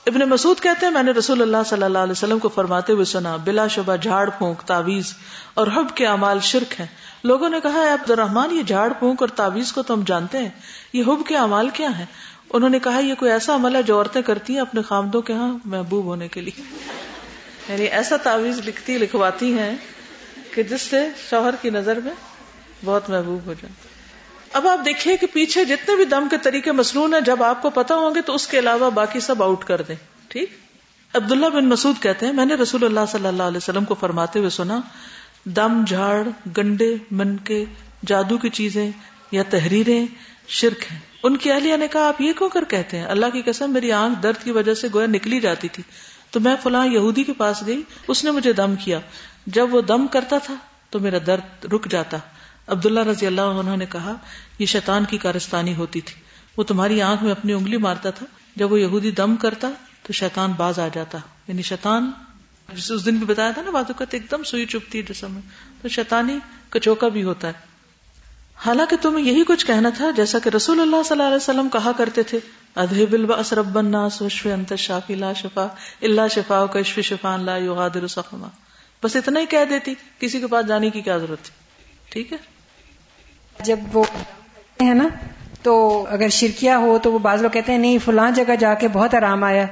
[SPEAKER 1] ابن مسعود کہتے ہیں، میں نے رسول اللہ صلی اللہ علیہ وسلم کو فرماتے ہوئے سنا، بلا شبہ جھاڑ پھونک تعویز اور حب کے اعمال شرک ہیں۔ لوگوں نے کہا عبد الرحمان یہ جھاڑ پھونک اور تعویز کو تو ہم جانتے ہیں، یہ حب کے اعمال کیا ہیں؟ انہوں نے کہا، یہ کوئی ایسا عمل ہے جو عورتیں کرتی ہیں اپنے خامدوں کے ہاں محبوب ہونے کے لیے۔ یعنی ایسا تعویز لکھتی، لکھواتی ہیں کہ جس سے شوہر کی نظر میں بہت محبوب ہو جائے اب آپ دیکھیے کہ پیچھے جتنے بھی دم کے طریقے مصنون ہیں، جب آپ کو پتا ہوں گے تو اس کے علاوہ باقی سب آؤٹ کر دیں۔ ٹھیک؟ عبداللہ بن مسعود کہتے ہیں، میں نے رسول اللہ صلی اللہ علیہ وسلم کو فرماتے ہوئے سنا، دم، جھاڑ، گنڈے من کے جادو کی چیزیں یا تحریریں شرک ہیں۔ ان کی اہلیہ نے کہا، آپ یہ کیوں کر کہتے ہیں؟ اللہ کی قسم، میری آنکھ درد کی وجہ سے گویا نکلی جاتی تھی۔ تو میں فلاں یہودی کے پاس گئی، اس نے مجھے دم کیا۔ جب وہ دم کرتا تھا تو میرا درد رک جاتا۔ عبداللہ رضی اللہ عنہ نے کہا، یہ شیطان کی کارستانی ہوتی تھی۔ وہ تمہاری آنکھ میں اپنی انگلی مارتا تھا۔ جب وہ یہودی دم کرتا، تو شیطان باز آ جاتا۔ یعنی شیطان، جسے اس دن بھی بتایا تھا نا باتوں کا ایک دم سوئی چپتی ہے جسم میں۔ تو شیطانی کچوکا بھی ہوتا ہے۔ حالانکہ تمہیں یہی کچھ کہنا تھا جیسا کہ رسول اللہ صلی اللہ علیہ وسلم کہا کرتے تھے ادہ بل رب الناس وشف انت شافی لا شفا اللہ شفا کشف شفا لا یغادر سقما۔ بس اتنا ہی کہہ دیتی، کسی کے پاس جانے کی کیا ضرورت تھی؟ ٹھیک ہے؟
[SPEAKER 2] جب وہ ہے نا تو اگر شرکیا ہو تو وہ بعض لوگ کہتے ہیں نہیں فلاں جگہ جا کے بہت آرام آیا۔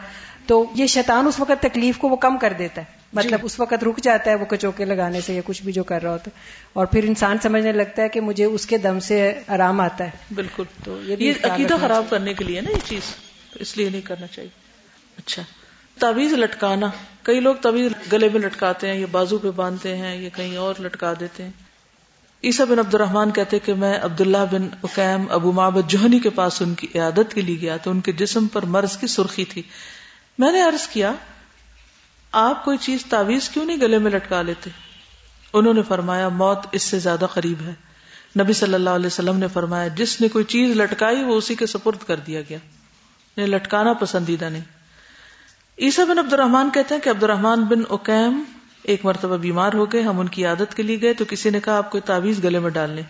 [SPEAKER 2] تو یہ شیطان اس وقت تکلیف کو وہ کم کر دیتا ہے۔ مطلب جی. اس وقت رک جاتا ہے وہ کچوکے لگانے سے یا کچھ بھی جو کر رہا ہوتا ہے۔ اور پھر انسان سمجھنے لگتا ہے کہ مجھے اس کے دم سے آرام آتا ہے۔
[SPEAKER 1] بالکل۔ تو یہ عقیدہ خراب کرنے کے لیے نا یہ چیز اس لیے نہیں کرنا چاہیے۔ اچھا۔ تعویذ لٹکانا۔ کئی لوگ تعویذ گلے میں لٹکاتے ہیں یا بازو پہ باندھتے ہیں یا کہیں اور لٹکا دیتے ہیں۔ عیسا بن عبد الرحمان کہتے کہ میں عبداللہ بن اکیم ابو محبت جوہنی کے پاس ان کی عیادت کے لیے گیا تو ان کے جسم پر مرض کی سرخی تھی۔ میں نے عرض کیا، آپ کوئی چیز تعویز کیوں نہیں گلے میں لٹکا لیتے؟ انہوں نے فرمایا، موت اس سے زیادہ قریب ہے۔ نبی صلی اللہ علیہ وسلم نے فرمایا، جس نے کوئی چیز لٹکائی وہ اسی کے سپرد کر دیا گیا۔ یعنی لٹکانا پسندیدہ نہیں۔ عیسا بن عبد الرحمان کہتے ہیں کہ عبد الرحمان بن اوکیم ایک مرتبہ بیمار ہو گئے، ہم ان کی عادت کے لیے گئے، تو کسی نے کہا، آپ کوئی تعویذ گلے میں ڈال لیں۔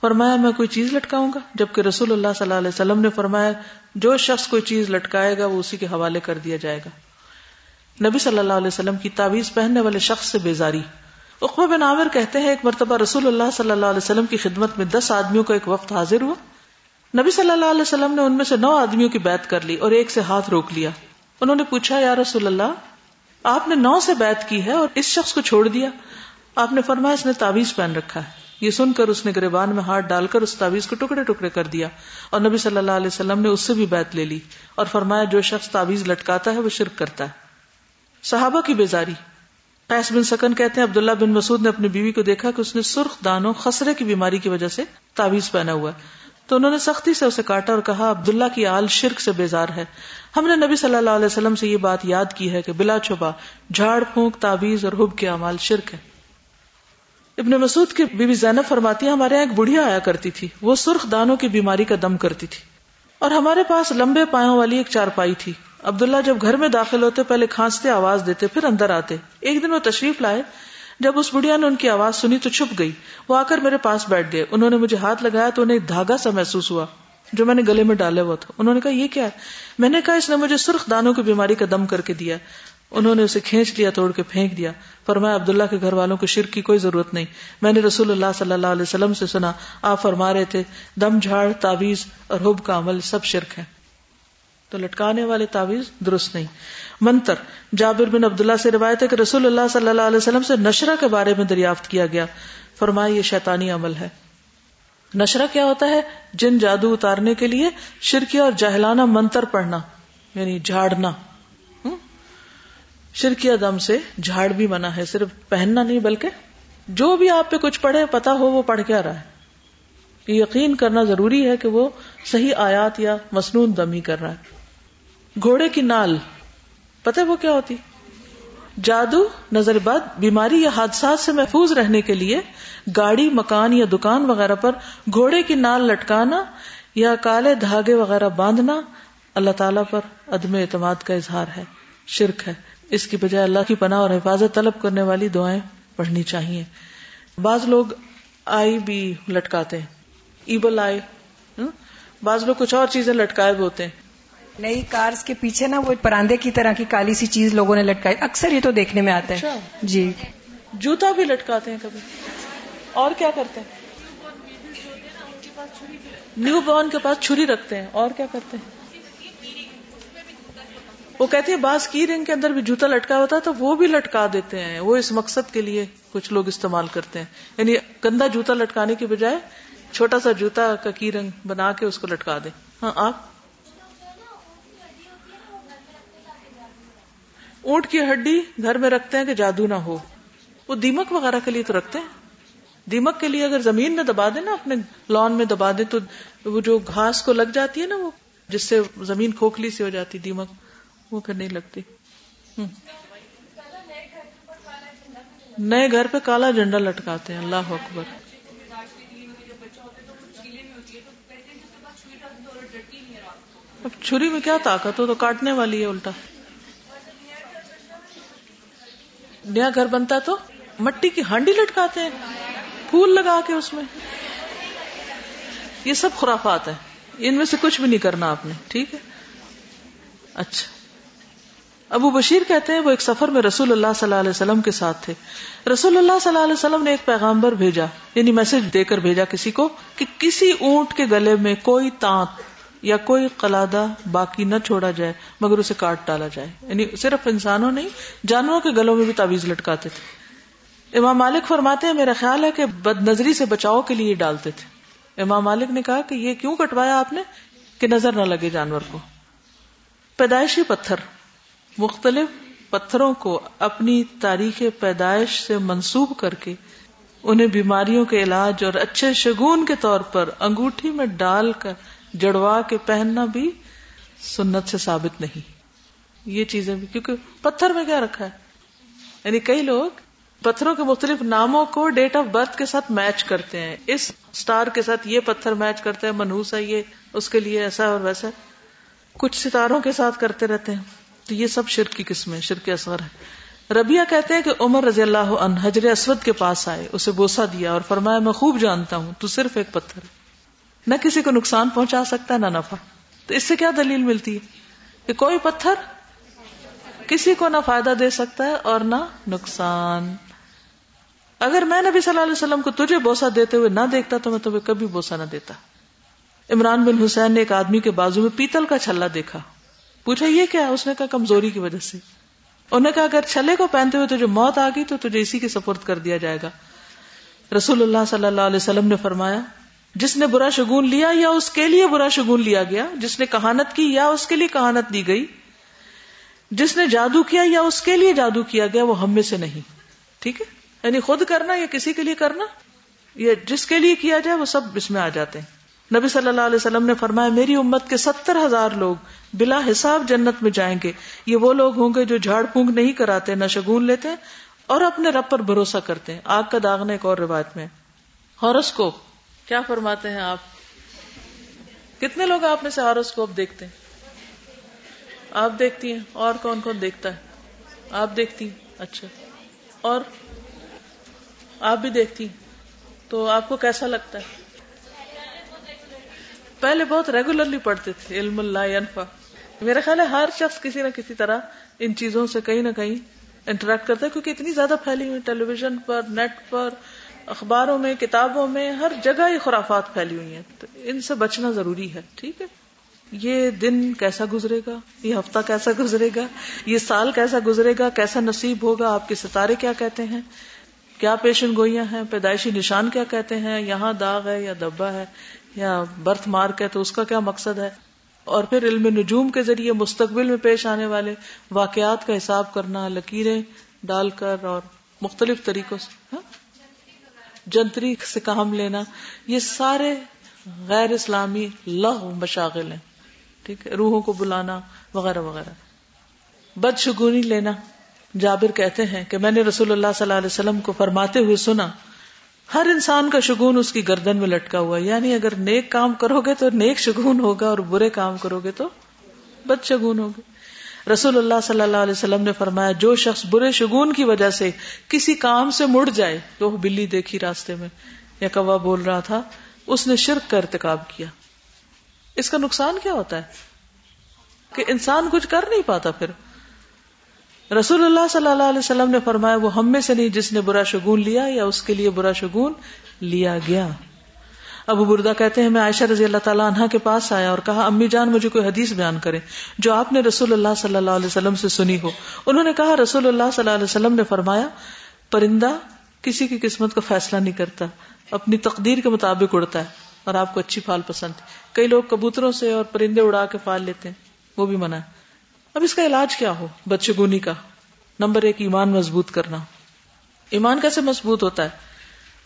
[SPEAKER 1] فرمایا، میں کوئی چیز لٹکاؤں گا؟ جبکہ رسول اللہ صلی اللہ علیہ وسلم نے فرمایا، جو شخص کوئی چیز لٹکائے گا، وہ اسی کے حوالے کر دیا جائے گا۔ نبی صلی اللہ علیہ وسلم کی تعویذ پہننے والے شخص سے بیزاری۔ اقبا بن عامر کہتے ہیں، ایک مرتبہ رسول اللہ صلی اللہ علیہ وسلم کی خدمت میں دس آدمیوں کا ایک وقت حاضر ہوا۔ نبی صلی اللہ علیہ وسلم نے ان میں سے نو آدمیوں کی بیعت کر لی اور ایک سے ہاتھ روک لیا۔ انہوں نے پوچھا، یا رسول اللہ آپ نے نو سے بیعت کی ہے اور اس شخص کو چھوڑ دیا۔ آپ نے فرمایا اس نے تعویذ پہن رکھا ہے۔ یہ سن کر اس نے گریبان میں ہاتھ ڈال کر اس تعویذ کو ٹکڑے ٹکڑے کر دیا۔ اور نبی صلی اللہ علیہ وسلم نے اس سے بھی بیعت لے لی اور فرمایا جو شخص تعویذ لٹکاتا ہے وہ شرک کرتا ہے۔ صحابہ کی بیزاری۔ قیس بن سکن کہتے ہیں عبداللہ بن مسعود نے اپنی بیوی کو دیکھا کہ اس نے سرخ دانوں خسرے کی بیماری کی وجہ سے تعویذ پہنا ہوا تو انہوں نے سختی سے اسے کاٹا اور کہا، عبداللہ کی آل شرک سے بیزار ہے۔ ہم نے نبی صلی اللہ علیہ وسلم سے یہ بات یاد کی ہے کہ بلا چھپا جھاڑ، پھونک تعویز اور حب کے امال شرک ہے ابن مسعود کی بیوی زینب فرماتی ہے ہمارے یہاں ایک بڑھیا آیا کرتی تھی۔ وہ سرخ دانوں کی بیماری کا دم کرتی تھی۔ اور ہمارے پاس لمبے پایوں والی ایک چارپائی تھی۔ عبداللہ جب گھر میں داخل ہوتے، پہلے کھانستے، آواز دیتے، پھر اندر آتے۔ ایک دن وہ تشریف لائے۔ جب اس بڑھیا نے ان کی آواز سنی تو چھپ گئی۔ وہ آ کر میرے پاس بیٹھ گئے۔ انہوں نے مجھے ہاتھ لگایا تو انہیں دھاگا سا محسوس ہوا۔ جو میں نے گلے میں ڈالے ہوا تھا۔ انہوں نے کہا، یہ کیا ہے؟ میں نے کہا، اس نے مجھے سرخ دانوں کی بیماری کا دم کر کے دیا انہوں نے اسے کھینچ لیا، توڑ کے پھینک دیا۔ فرمایا، عبداللہ کے گھر والوں کو شرک کی کوئی ضرورت نہیں۔ میں نے رسول اللہ صلی اللہ علیہ وسلم سے سنا، آپ فرما رہے تھے، دم جھاڑ تعویز اور حب کا عمل سب شرک ہے۔ تو لٹکانے والے تعویز درست نہیں۔ منتر، جابر بن عبداللہ سے روایت ہے کہ رسول اللہ صلی اللہ علیہ وسلم سے نشرہ کے بارے میں دریافت کیا گیا۔ فرمایا، یہ شیطانی عمل ہے۔ نشرہ کیا ہوتا ہے؟ جن جادو اتارنے کے لیے شرکی اور جہلانہ منتر پڑھنا یعنی جھاڑنا۔ شرکیہ دم سے جھاڑ بھی منع ہے، صرف پہننا نہیں، بلکہ جو بھی آپ پہ کچھ پڑھے پتا ہو وہ پڑھ کیا رہا ہے۔ یقین کرنا ضروری ہے کہ وہ صحیح آیات یا مصنون دمی کر رہا ہے۔ گھوڑے کی نال، پتہ وہ کیا ہوتی؟ جادو، نظر بد، بیماری یا حادثات سے محفوظ رہنے کے لیے گاڑی، مکان یا دکان وغیرہ پر گھوڑے کی نال لٹکانا یا کالے دھاگے وغیرہ باندھنا اللہ تعالی پر عدم اعتماد کا اظہار ہے، شرک ہے۔ اس کی بجائے اللہ کی پناہ اور حفاظت طلب کرنے والی دعائیں پڑھنی چاہیے۔ بعض لوگ آئی بھی لٹکاتے ہیں، ایبل آئے بعض لوگ کچھ اور چیزیں لٹکائے ہوتے ہیں۔
[SPEAKER 2] نئی کارز کے پیچھے نا وہ پراندے کی طرح کی کالی سی چیز لوگوں نے لٹکائی۔ اکثر یہ تو دیکھنے میں آتا ہے۔ اچھا۔ جی۔
[SPEAKER 1] جوتا بھی لٹکاتے ہیں کبھی۔ اور کیا کرتے ہیں؟ نیو بورن کے پاس چھری رکھتے ہیں۔ اور کیا کرتے ہیں؟ وہ کہتے ہیں بعض کی رنگ کے اندر بھی جوتا لٹکا ہوتا ہے تو وہ بھی لٹکا دیتے ہیں۔ وہ اس مقصد کے لیے کچھ لوگ استعمال کرتے ہیں۔ یعنی گندا جوتا لٹکانے کی بجائے چھوٹا سا جوتا کا کی رنگ بنا کے اس کو لٹکا دیں۔ ہاں آپ؟ اونٹ کی ہڈی گھر میں رکھتے ہیں کہ جادو نہ ہو۔ وہ دیمک وغیرہ کے لیے تو رکھتے ہیں۔ دیمک کے لیے اگر زمین میں دبا دیں نا، اپنے لان میں دبا دیں تو وہ جو گھاس کو لگ جاتی ہے نا وہ، جس سے زمین کھوکھلی سی ہو جاتی دیمک، وہ پھر نہیں لگتی۔ نئے گھر پہ کالا جھنڈا لٹکاتے ہیں۔ اللہ اکبر۔ اب چھری میں کیا طاقت ہو؟ تو کاٹنے والی ہے الٹا۔ نیا گھر بنتا تو مٹی کی ہانڈی لٹکاتے ہیں، پھول لگا کے اس میں۔ یہ سب خرافات ہے ان میں سے کچھ بھی نہیں کرنا آپ نے، ٹھیک ہے؟ اچھا۔ ابو بشیر کہتے ہیں وہ ایک سفر میں رسول اللہ صلی اللہ علیہ وسلم کے ساتھ تھے۔ رسول اللہ صلی اللہ علیہ وسلم نے ایک پیغامبر بھیجا یعنی میسج دے کر بھیجا کسی کو کہ کسی اونٹ کے گلے میں کوئی تانت یا کوئی قلادہ باقی نہ چھوڑا جائے، مگر اسے کاٹ ڈالا جائے۔ یعنی صرف انسانوں نہیں، جانوروں کے گلوں میں بھی تعویذ لٹکاتے تھے۔ امام مالک فرماتے ہیں، میرا خیال ہے کہ بد نظری سے بچاؤ کے لیے ڈالتے تھے۔ امام مالک نے کہا کہ یہ کیوں کٹوایا آپ نے؟ کہ نظر نہ لگے جانور کو۔ پیدائشی پتھر، مختلف پتھروں کو اپنی تاریخ پیدائش سے منسوب کر کے، انہیں بیماریوں کے علاج اور اچھے شگون کے طور پر انگوٹھی میں ڈال کر جڑوا کے پہننا بھی سنت سے ثابت نہیں۔ یہ چیزیں بھی، کیونکہ پتھر میں کیا رکھا ہے؟ یعنی کئی لوگ پتھروں کے مختلف ناموں کو ڈیٹ آف برتھ کے ساتھ میچ کرتے ہیں۔ اس اسٹار کے ساتھ یہ پتھر میچ کرتے ہیں منہوس ہے یہ، اس کے لیے ایسا اور ویسا۔ کچھ ستاروں کے ساتھ کرتے رہتے ہیں۔ تو یہ سب شرک کی قسمیں، شرک اصغر ہے ربیہ کہتے ہیں کہ عمر رضی اللہ عنہ حجر اسود کے پاس آئے، اسے بوسا دیا اور فرمایا، میں خوب جانتا ہوں، تو صرف ایک پتھر ہے۔ نہ کسی کو نقصان پہنچا سکتا ہے، نہ نفع۔ تو اس سے کیا دلیل ملتی ہے؟ کہ کوئی پتھر کسی کو نہ فائدہ دے سکتا ہے اور نہ نقصان۔ اگر میں نبی صلی اللہ علیہ وسلم کو تجھے بوسا دیتے ہوئے نہ دیکھتا تو میں تمہیں کبھی بوسا نہ دیتا۔ عمران بن حسین نے ایک آدمی کے بازو میں پیتل کا چھلا دیکھا۔ پوچھا، یہ کیا اس نے کہا، کمزوری کی وجہ سے۔ انہوں نے کہا، اگر چھلے کو پہنتے ہوئے تجھے موت آ گئی تو تجھے اسی کے سپورٹ کر دیا جائے گا۔ رسول اللہ صلی اللہ علیہ وسلم نے فرمایا جس نے برا شگون لیا یا اس کے لیے برا شگون لیا گیا؟ جس نے کہانت کی یا اس کے لیے کہانت دی گئی؟ جس نے جادو کیا یا اس کے لیے جادو کیا گیا وہ ہم میں سے نہیں۔ ٹھیک ہے؟ یعنی خود کرنا یا کسی کے لیے کرنا؟ یا جس کے لیے کیا جائے وہ سب اس میں آ جاتے ہیں۔ نبی صلی اللہ علیہ وسلم نے فرمایا، میری امت کے ستر ہزار لوگ بلا حساب جنت میں جائیں گے۔ یہ وہ لوگ ہوں گے جو جھاڑ پونگ نہیں کراتے، نہ شگون لیتے اور اپنے رب پر بھروسہ کرتے ہیں۔ آگ کا داغنا ایک اور روایت میں۔ ہارسکوپ کیا فرماتے ہیں آپ؟ کتنے لوگ آپ میں سے ہاروسکوپ دیکھتے ہیں؟ آپ دیکھتی ہیں، اور کون کون دیکھتا ہے؟ آپ دیکھتی ہیں اچھا۔ اور آپ بھی دیکھتی ہیں، تو آپ کو کیسا لگتا ہے؟ پہلے بہت ریگولرلی پڑھتے تھے، علم اللہ انفا میرا خیال ہے ہر شخص کسی نہ کسی طرح ان چیزوں سے کہیں نہ کہیں انٹریکٹ کرتا ہے، کیونکہ اتنی زیادہ پھیلی ہوئی، ٹیلی ویژن پر، نیٹ پر اخباروں میں، کتابوں میں ہر جگہ یہ خرافات پھیلی ہوئی ہیں۔ تو ان سے بچنا ضروری ہے، ٹھیک ہے؟ یہ دن کیسا گزرے گا؟ یہ ہفتہ کیسا گزرے گا؟ یہ سال کیسا گزرے گا؟ کیسا نصیب ہوگا؟ آپ کے ستارے کیا کہتے ہیں؟ کیا پیشن گوئیاں ہیں؟ پیدائشی نشان کیا کہتے ہیں؟ یہاں داغ ہے یا دبا ہے؟ یا برتھ مارک ہے تو اس کا کیا مقصد ہے؟ اور پھر علم نجوم کے ذریعے مستقبل میں پیش آنے والے واقعات کا حساب کرنا، لکیریں ڈال کر اور مختلف طریقوں سے ہاں؟ جنتری سے کام لینا، یہ سارے غیر اسلامی لہ مشاغل ہیں، ٹھیک ہے؟ روحوں کو بلانا وغیرہ وغیرہ۔ بد شگونی لینا۔ جابر کہتے ہیں کہ میں نے رسول اللہ صلی اللہ علیہ وسلم کو فرماتے ہوئے سنا، ہر انسان کا شگون اس کی گردن میں لٹکا ہوا یعنی اگر نیک کام کرو گے تو نیک شگون ہوگا اور برے کام کرو گے تو بد شگون ہوگے رسول اللہ صلی اللہ علیہ وسلم نے فرمایا، جو شخص برے شگون کی وجہ سے کسی کام سے مڑ جائے، تو بلی دیکھی راستے میں، یا کوا بول رہا تھا، اس نے شرک کا ارتکاب کیا۔ اس کا نقصان کیا ہوتا ہے؟ کہ انسان کچھ کر نہیں پاتا پھر۔ رسول اللہ صلی اللہ علیہ وسلم نے فرمایا، وہ ہم میں سے نہیں جس نے برا شگون لیا، یا اس کے لیے برا شگون لیا گیا۔ ابو بردا کہتے ہیں، میں عائشہ رضی اللہ تعالیٰ عنہ کے پاس آیا اور کہا، امی جان، مجھے کوئی حدیث بیان کرے جو آپ نے رسول اللہ صلی اللہ علیہ وسلم سے سنی ہو۔ انہوں نے کہا، رسول اللہ صلی اللہ علیہ وسلم نے فرمایا، پرندہ کسی کی قسمت کا فیصلہ نہیں کرتا، اپنی تقدیر کے مطابق اڑتا ہے اور آپ کو اچھی پھال پسند کئی لوگ کبوتروں سے اور پرندے اڑا کے پھال لیتے ہیں، وہ بھی منع ہے۔ اب اس کا علاج کیا ہو؟ بچگونی کا۔ نمبر ایک، ایمان مضبوط کرنا۔ ایمان کیسے مضبوط ہوتا ہے؟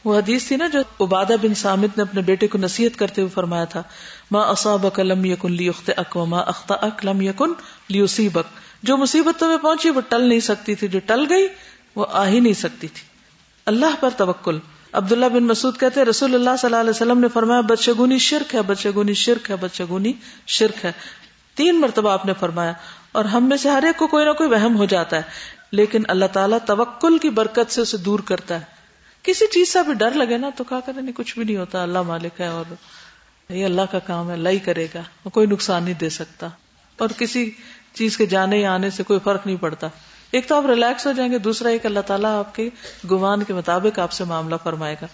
[SPEAKER 1] وہ حدیث تھی نا جو عبادہ بن سامد نے اپنے بیٹے کو نصیحت کرتے ہوئے فرمایا تھا ماں اصابک لم یکن لی اخت اک ماں اختا اک لم یکن لی جو مصیبت تمہیں پہنچی وہ ٹل نہیں سکتی تھی، جو ٹل گئی وہ آ ہی نہیں سکتی تھی۔ اللہ پر توکل۔ عبداللہ بن مسعود کہتے رسول اللہ صلی اللہ علیہ وسلم نے فرمایا بدشگونی شرک ہے بدشگونی شرک ہے بدشگونی شرک ہے۔ تین مرتبہ آپ نے فرمایا، اور ہم میں سے ہر ایک کو کوئی نہ کوئی وہم ہو جاتا ہے، لیکن اللہ تعالیٰ توکل کی برکت سے اسے دور کرتا ہے۔ کسی چیز سے بھی ڈر لگے نا تو کہا کرے نہیں، کچھ بھی نہیں ہوتا، اللہ مالک ہے اور یہ اللہ کا کام ہے، اللہ ہی کرے گا، کوئی نقصان نہیں دے سکتا۔ اور کسی چیز کے جانے یا آنے سے کوئی فرق نہیں پڑتا۔ ایک تو آپ ریلیکس ہو جائیں گے، دوسرا ایک اللہ تعالیٰ آپ کے گمان کے مطابق آپ سے معاملہ فرمائے گا۔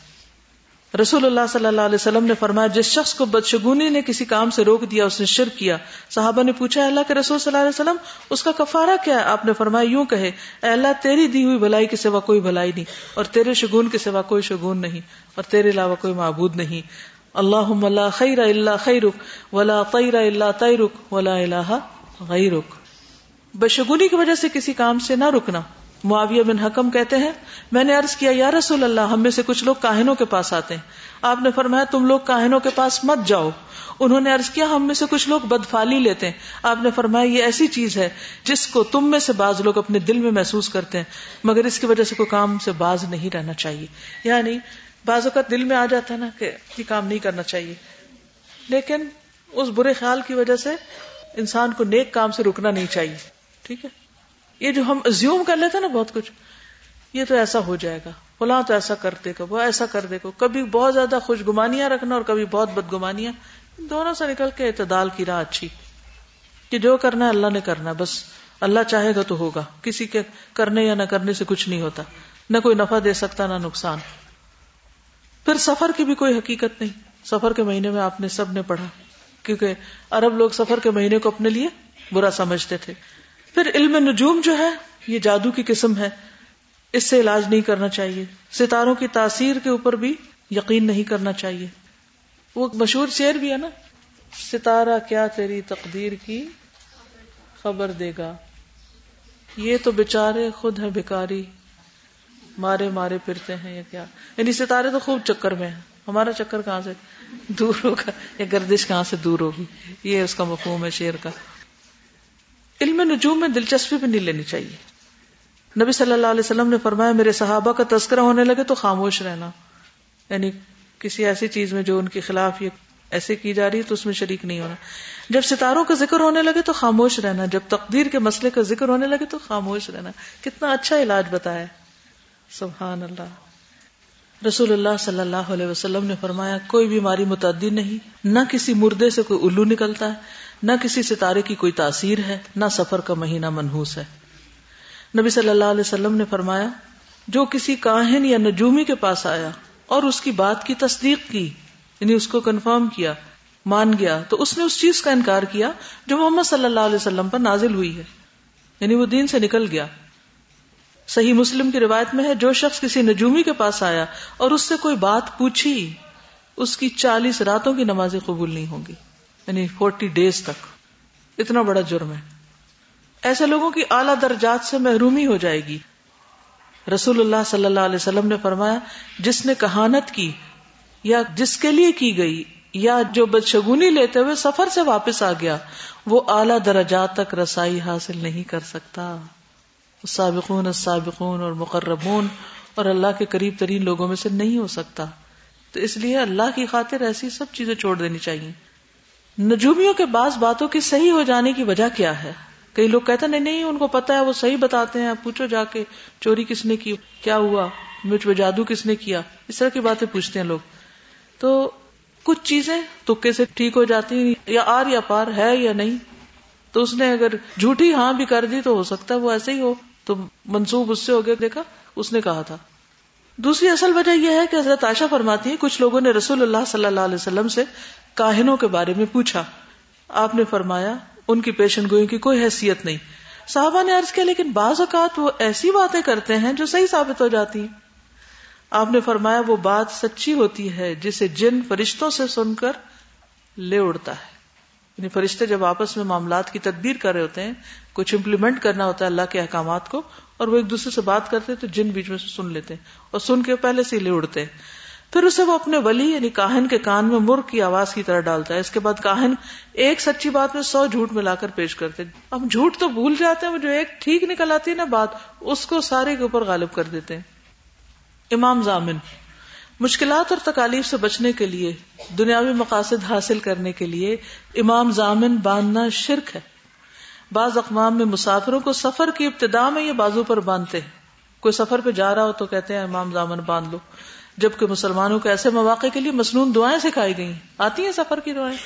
[SPEAKER 1] رسول اللہ صلی اللہ علیہ وسلم نے فرمایا، جس شخص کو بدشگونی نے کسی کام سے روک دیا، اس نے شرک کیا۔ صحابہ نے پوچھا اللہ کے رسول صلی اللہ علیہ وسلم، اس کا کفارہ کیا ہے؟ آپ نے فرمایا، یوں کہے، اے اللہ، تیری دی ہوئی بھلائی کے سوا کوئی بھلائی نہیں، اور تیرے شگون کے سوا کوئی شگون نہیں، اور تیرے علاوہ کوئی معبود نہیں۔ اللہ خیر اللہ خیرک، ولا طیر اللہ تیرک ولا اللہ غیرک۔ بشگونی کی وجہ سے کسی کام سے نہ رکنا۔ معاویہ بن حکم کہتے ہیں، میں نے عرض کیا، یا رسول اللہ، ہم میں سے کچھ لوگ کاہنوں کے پاس آتے ہیں۔ آپ نے فرمایا، تم لوگ کاہنوں کے پاس مت جاؤ۔ انہوں نے عرض کیا، ہم میں سے کچھ لوگ بدفالی لیتے ہیں۔ آپ نے فرمایا، یہ ایسی چیز ہے جس کو تم میں سے بعض لوگ اپنے دل میں محسوس کرتے ہیں، مگر اس کی وجہ سے کوئی کام سے باز نہیں رہنا چاہیے۔ یعنی بعض اوقات دل میں آ جاتا ہے نا کہ یہ کام نہیں کرنا چاہیے۔ لیکن، اس برے خیال کی وجہ سے انسان کو نیک کام سے رکنا نہیں چاہیے۔ ٹھیک ہے؟ یہ جو ہم ازیوم کر لیتے نا بہت کچھ، یہ تو ایسا ہو جائے گا۔ فلاں تو ایسا کر دے گا وہ ایسا کر دے گا کبھی بہت زیادہ خوش گمانیاں رکھنا اور کبھی بہت بدگمانیاں۔ دونوں سے نکل کے اعتدال کی راہ اچھی۔ کہ جو کرنا ہے اللہ نے کرنا بس اللہ چاہے گا تو ہوگا۔ کسی کے کرنے یا نہ کرنے سے کچھ نہیں ہوتا۔ نہ کوئی نفع دے سکتا، نہ نقصان۔ پھر سفر کی بھی کوئی حقیقت نہیں۔ سفر کے مہینے میں آپ نے سب نے پڑھا۔ کیونکہ عرب لوگ سفر کے مہینے کو اپنے لیے برا سمجھتے تھے۔ پھر علم نجوم جو ہے، یہ جادو کی قسم ہے۔ اس سے علاج نہیں کرنا چاہیے۔ ستاروں کی تاثیر کے اوپر بھی یقین نہیں کرنا چاہیے۔ وہ مشہور شعر بھی ہے نا، ستارہ کیا تیری تقدیر کی خبر دے گا۔ یہ تو بےچارے خود ہے بیکاری مارے مارے پھرتے ہیں یا کیا۔ یعنی ستارے تو خوب چکر میں ہیں۔ ہمارا چکر کہاں سے دور ہوگا؟ یا گردش کہاں سے دور ہوگی؟ یہ اس کا مفہوم ہے شیر کا۔ علم نجوم میں دلچسپی بھی نہیں لینی چاہیے۔ نبی صلی اللہ علیہ وسلم نے فرمایا، میرے صحابہ کا تذکرہ ہونے لگے تو خاموش رہنا۔ یعنی کسی ایسی چیز میں جو ان کے خلاف یہ ایسے کی جا رہی ہے تو اس میں شریک نہیں ہونا۔ جب ستاروں کا ذکر ہونے لگے تو خاموش رہنا۔ جب تقدیر کے مسئلے کا ذکر ہونے لگے تو خاموش رہنا۔ کتنا اچھا علاج بتایا۔ سبحان اللہ رسول اللہ صلی اللہ علیہ وسلم نے فرمایا، کوئی بیماری متعدی نہیں، نہ کسی مردے سے کوئی الو نکلتا ہے نہ کسی ستارے کی کوئی تاثیر ہے، نہ سفر کا مہینہ منحوس ہے۔ نبی صلی اللہ علیہ وسلم نے فرمایا، جو کسی کاہن یا نجومی کے پاس آیا اور اس کی بات کی تصدیق کی یعنی اس کو کنفرم کیا، مان گیا، تو اس نے اس چیز کا انکار کیا جو محمد صلی اللہ علیہ وسلم پر نازل ہوئی ہے۔ یعنی وہ دین سے نکل گیا۔ صحیح مسلم کی روایت میں ہے، جو شخص کسی نجومی کے پاس آیا اور اس سے کوئی بات پوچھی، اس کی چالیس راتوں کی نمازیں قبول نہیں ہوں گی۔ یعنی فورٹی ڈیز تک۔ اتنا بڑا جرم ہے۔ ایسے لوگوں کی اعلی درجات سے محرومی ہو جائے گی۔ رسول اللہ صلی اللہ علیہ وسلم نے فرمایا، جس نے کہانت کی یا جس کے لیے کی گئی یا جو بدشگونی لیتے ہوئے سفر سے واپس آ گیا، وہ اعلی درجات تک رسائی حاصل نہیں کر سکتا۔ سابقون السابقون اور مقربون اور اللہ کے قریب ترین لوگوں میں سے نہیں ہو سکتا۔ تو اس لیے اللہ کی خاطر ایسی سب چیزیں چھوڑ دینی چاہیے۔ نجومیوں کے بعض باتوں کی صحیح ہو جانے کی وجہ کیا ہے؟ کئی لوگ کہتے ہیں، نہیں ان کو پتا ہے، وہ صحیح بتاتے ہیں۔ پوچھو جا کے، چوری کس نے کی؟ کیا ہوا؟ مجھ پہ جادو کس نے کیا؟ اس طرح کی باتیں پوچھتے ہیں لوگ۔ تو کچھ چیزیں تکے سے ٹھیک ہو جاتی ہیں، یا آر یا پار ہے یا نہیں۔ تو اس نے اگر جھوٹی ہاں بھی کر دی تو ہو سکتا ہے وہ ایسے ہی ہو۔ تو منسوب اس سے ہو گیا، دیکھا، اس نے کہا تھا۔ دوسری اصل وجہ یہ ہے کہ حضرت عائشہ فرماتی ہے کچھ لوگوں نے رسول اللہ صلی اللہ علیہ وسلم سے کاہنوں کے بارے میں پوچھا۔ آپ نے فرمایا، ان کی پیشن گوئی کی کوئی حیثیت نہیں۔ صحابہ نے عرض کیا، لیکن بعض اوقات وہ ایسی باتیں کرتے ہیں جو صحیح ثابت ہو جاتی۔ ہیں آپ نے فرمایا، وہ بات سچی ہوتی ہے جسے جن فرشتوں سے سن کر لے اڑتا ہے۔ یعنی فرشتے جب آپس میں معاملات کی تدبیر کر رہے ہوتے ہیں، کچھ امپلیمنٹ کرنا ہوتا ہے اللہ کے احکامات کو، اور وہ ایک دوسرے سے بات کرتے تو جن بیچ میں سے سن لیتے ہیں، اور سن کے پہلے سے لے اڑتے ہیں۔ پھر اسے وہ اپنے ولی یعنی کاہن کے کان میں مرغ کی آواز کی طرح ڈالتا ہے۔ اس کے بعد کاہن ایک سچی بات میں سو جھوٹ ملا کر پیش کرتے ہم جھوٹ تو بھول جاتے ہیں جو ایک ٹھیک نکل آتی ہے نا بات، اس کو سارے کے اوپر غالب کر دیتے ہیں۔ امام زامن مشکلات اور تکالیف سے بچنے کے لیے، دنیاوی مقاصد حاصل کرنے کے لیے امام زامن باندھنا شرک ہے۔ بعض اقوام میں مسافروں کو سفر کی ابتدا میں یہ بازو پر باندھتے ہیں۔ کوئی سفر پہ جا رہا ہو تو کہتے ہیں، امام زامن باندھ لو۔ جبکہ مسلمانوں کو ایسے مواقع کے لیے مصنون دعائیں سکھائی گئی آتی ہیں سفر کی دعائیں۔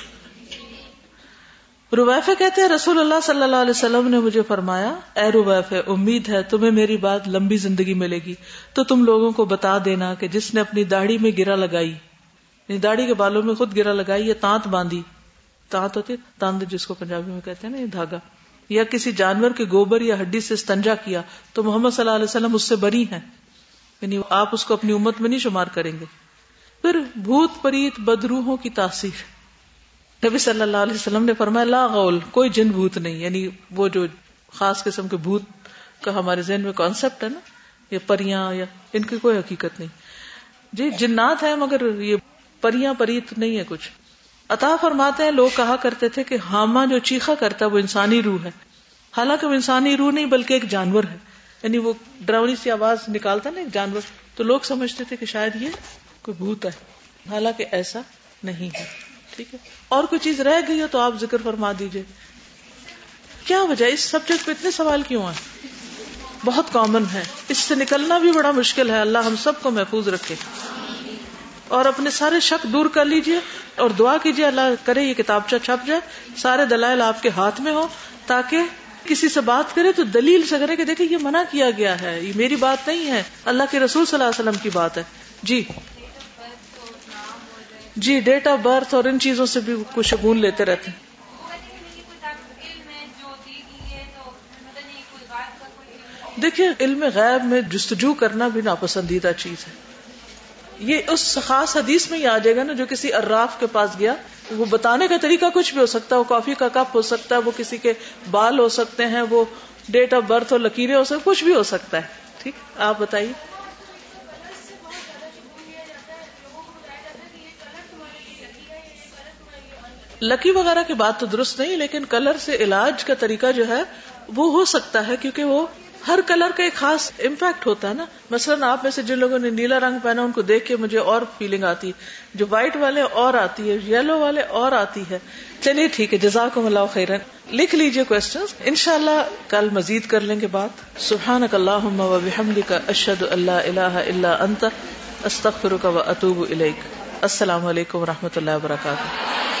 [SPEAKER 1] رویفے کہتے ہیں، رسول اللہ صلی اللہ علیہ وسلم نے مجھے فرمایا، اے رویف امید ہے تمہیں میری بات لمبی زندگی ملے گی۔ تو تم لوگوں کو بتا دینا کہ جس نے اپنی داڑھی میں گرا لگائی یعنی داڑھی کے بالوں میں خود گرا لگائی یا تانت باندھی۔ تانت ہوتی تاند جس کو پنجابی میں کہتے ہیں نا، یہ دھاگا۔ یا کسی جانور کے گوبر یا ہڈی سے استنجا کیا، تو محمد صلی اللہ علیہ وسلم اس سے بری ہیں۔ یعنی آپ اس کو اپنی امت میں نہیں شمار کریں گے۔ پھر بھوت پریت بدروہوں کی تاثیر۔ نبی صلی اللہ علیہ وسلم نے فرمایا، لا غول، کوئی جن بھوت نہیں۔ یعنی وہ جو خاص قسم کے بھوت کا ہمارے ذہن میں کانسیپٹ ہے نا، یا پریاں، یا ان کی کوئی حقیقت نہیں۔ جی جنات ہیں مگر یہ پریاں، پریت نہیں ہے کچھ۔ عطا فرماتے ہیں، لوگ کہا کرتے تھے کہ ہاما جو چیخا کرتا ہے، وہ انسانی روح ہے۔ حالانکہ وہ انسانی روح نہیں، بلکہ ایک جانور ہے۔ یعنی وہ ڈراؤنی سی آواز نکالتا نا ایک جانور، تو لوگ سمجھتے تھے کہ شاید یہ کوئی بھوت ہے۔ حالانکہ ایسا نہیں ہے، ٹھیک ہے۔ اور کوئی چیز رہ گئی ہو تو آپ ذکر فرما دیجیے۔ کیا وجہ اس سبجیکٹ پہ اتنے سوال کیوں ہیں بہت کامن ہے۔ اس سے نکلنا بھی بڑا مشکل ہے۔ اللہ ہم سب کو محفوظ رکھے۔ اور اپنے سارے شک دور کر لیجیے اور دعا کیجیے، اللہ کرے یہ کتابچہ چھپ جائے، سارے دلائل آپ کے ہاتھ میں ہو تاکہ کسی سے بات کرے تو دلیل سے کرے کہ دیکھیں یہ منع کیا گیا ہے، یہ میری بات نہیں ہے، اللہ کے رسول صلی اللہ علیہ وسلم کی بات ہے۔ جی۔ جی ڈیٹ آف برتھ اور ان چیزوں سے بھی کچھ شگون لیتے رہتے ہیں۔ دیکھیے، علم غیب میں جستجو کرنا بھی ناپسندیدہ چیز ہے۔ یہ اس خاص حدیث میں ہی آ جائے گا نا جو کسی اراف کے پاس گیا، وہ بتانے کا طریقہ کچھ بھی ہو سکتا ہے، وہ کافی کا کپ ہو سکتا ہے، وہ کسی کے بال ہو سکتے ہیں، وہ ڈیٹ آف برتھ اور لکیریں ہو سکتی کچھ بھی ہو سکتا ہے۔ ٹھیک؟ آپ بتائیے۔ لکی وغیرہ کی بات تو درست نہیں، لیکن کلر سے علاج کا طریقہ جو ہے، وہ ہو سکتا ہے، کیونکہ وہ ہر کلر کا ایک خاص امپیکٹ ہوتا ہے نا۔ مثلاً آپ میں سے جن لوگوں نے نیلا رنگ پہنا، ان کو دیکھ کے مجھے اور فیلنگ آتی۔ ہے جو وائٹ والے اور آتی ہے یلو والے اور آتی ہے۔ چلیے ٹھیک ہے جزاک اللہ خیرن لکھ لیجیے کوشچن ان شاء اللہ کل مزید کر لیں گے بات۔ سبحان اللہ کا اشد اللہ اللہ اللہ انت استخر کا و اطوب السلام علیکم و رحمۃ اللہ وبرکاتہ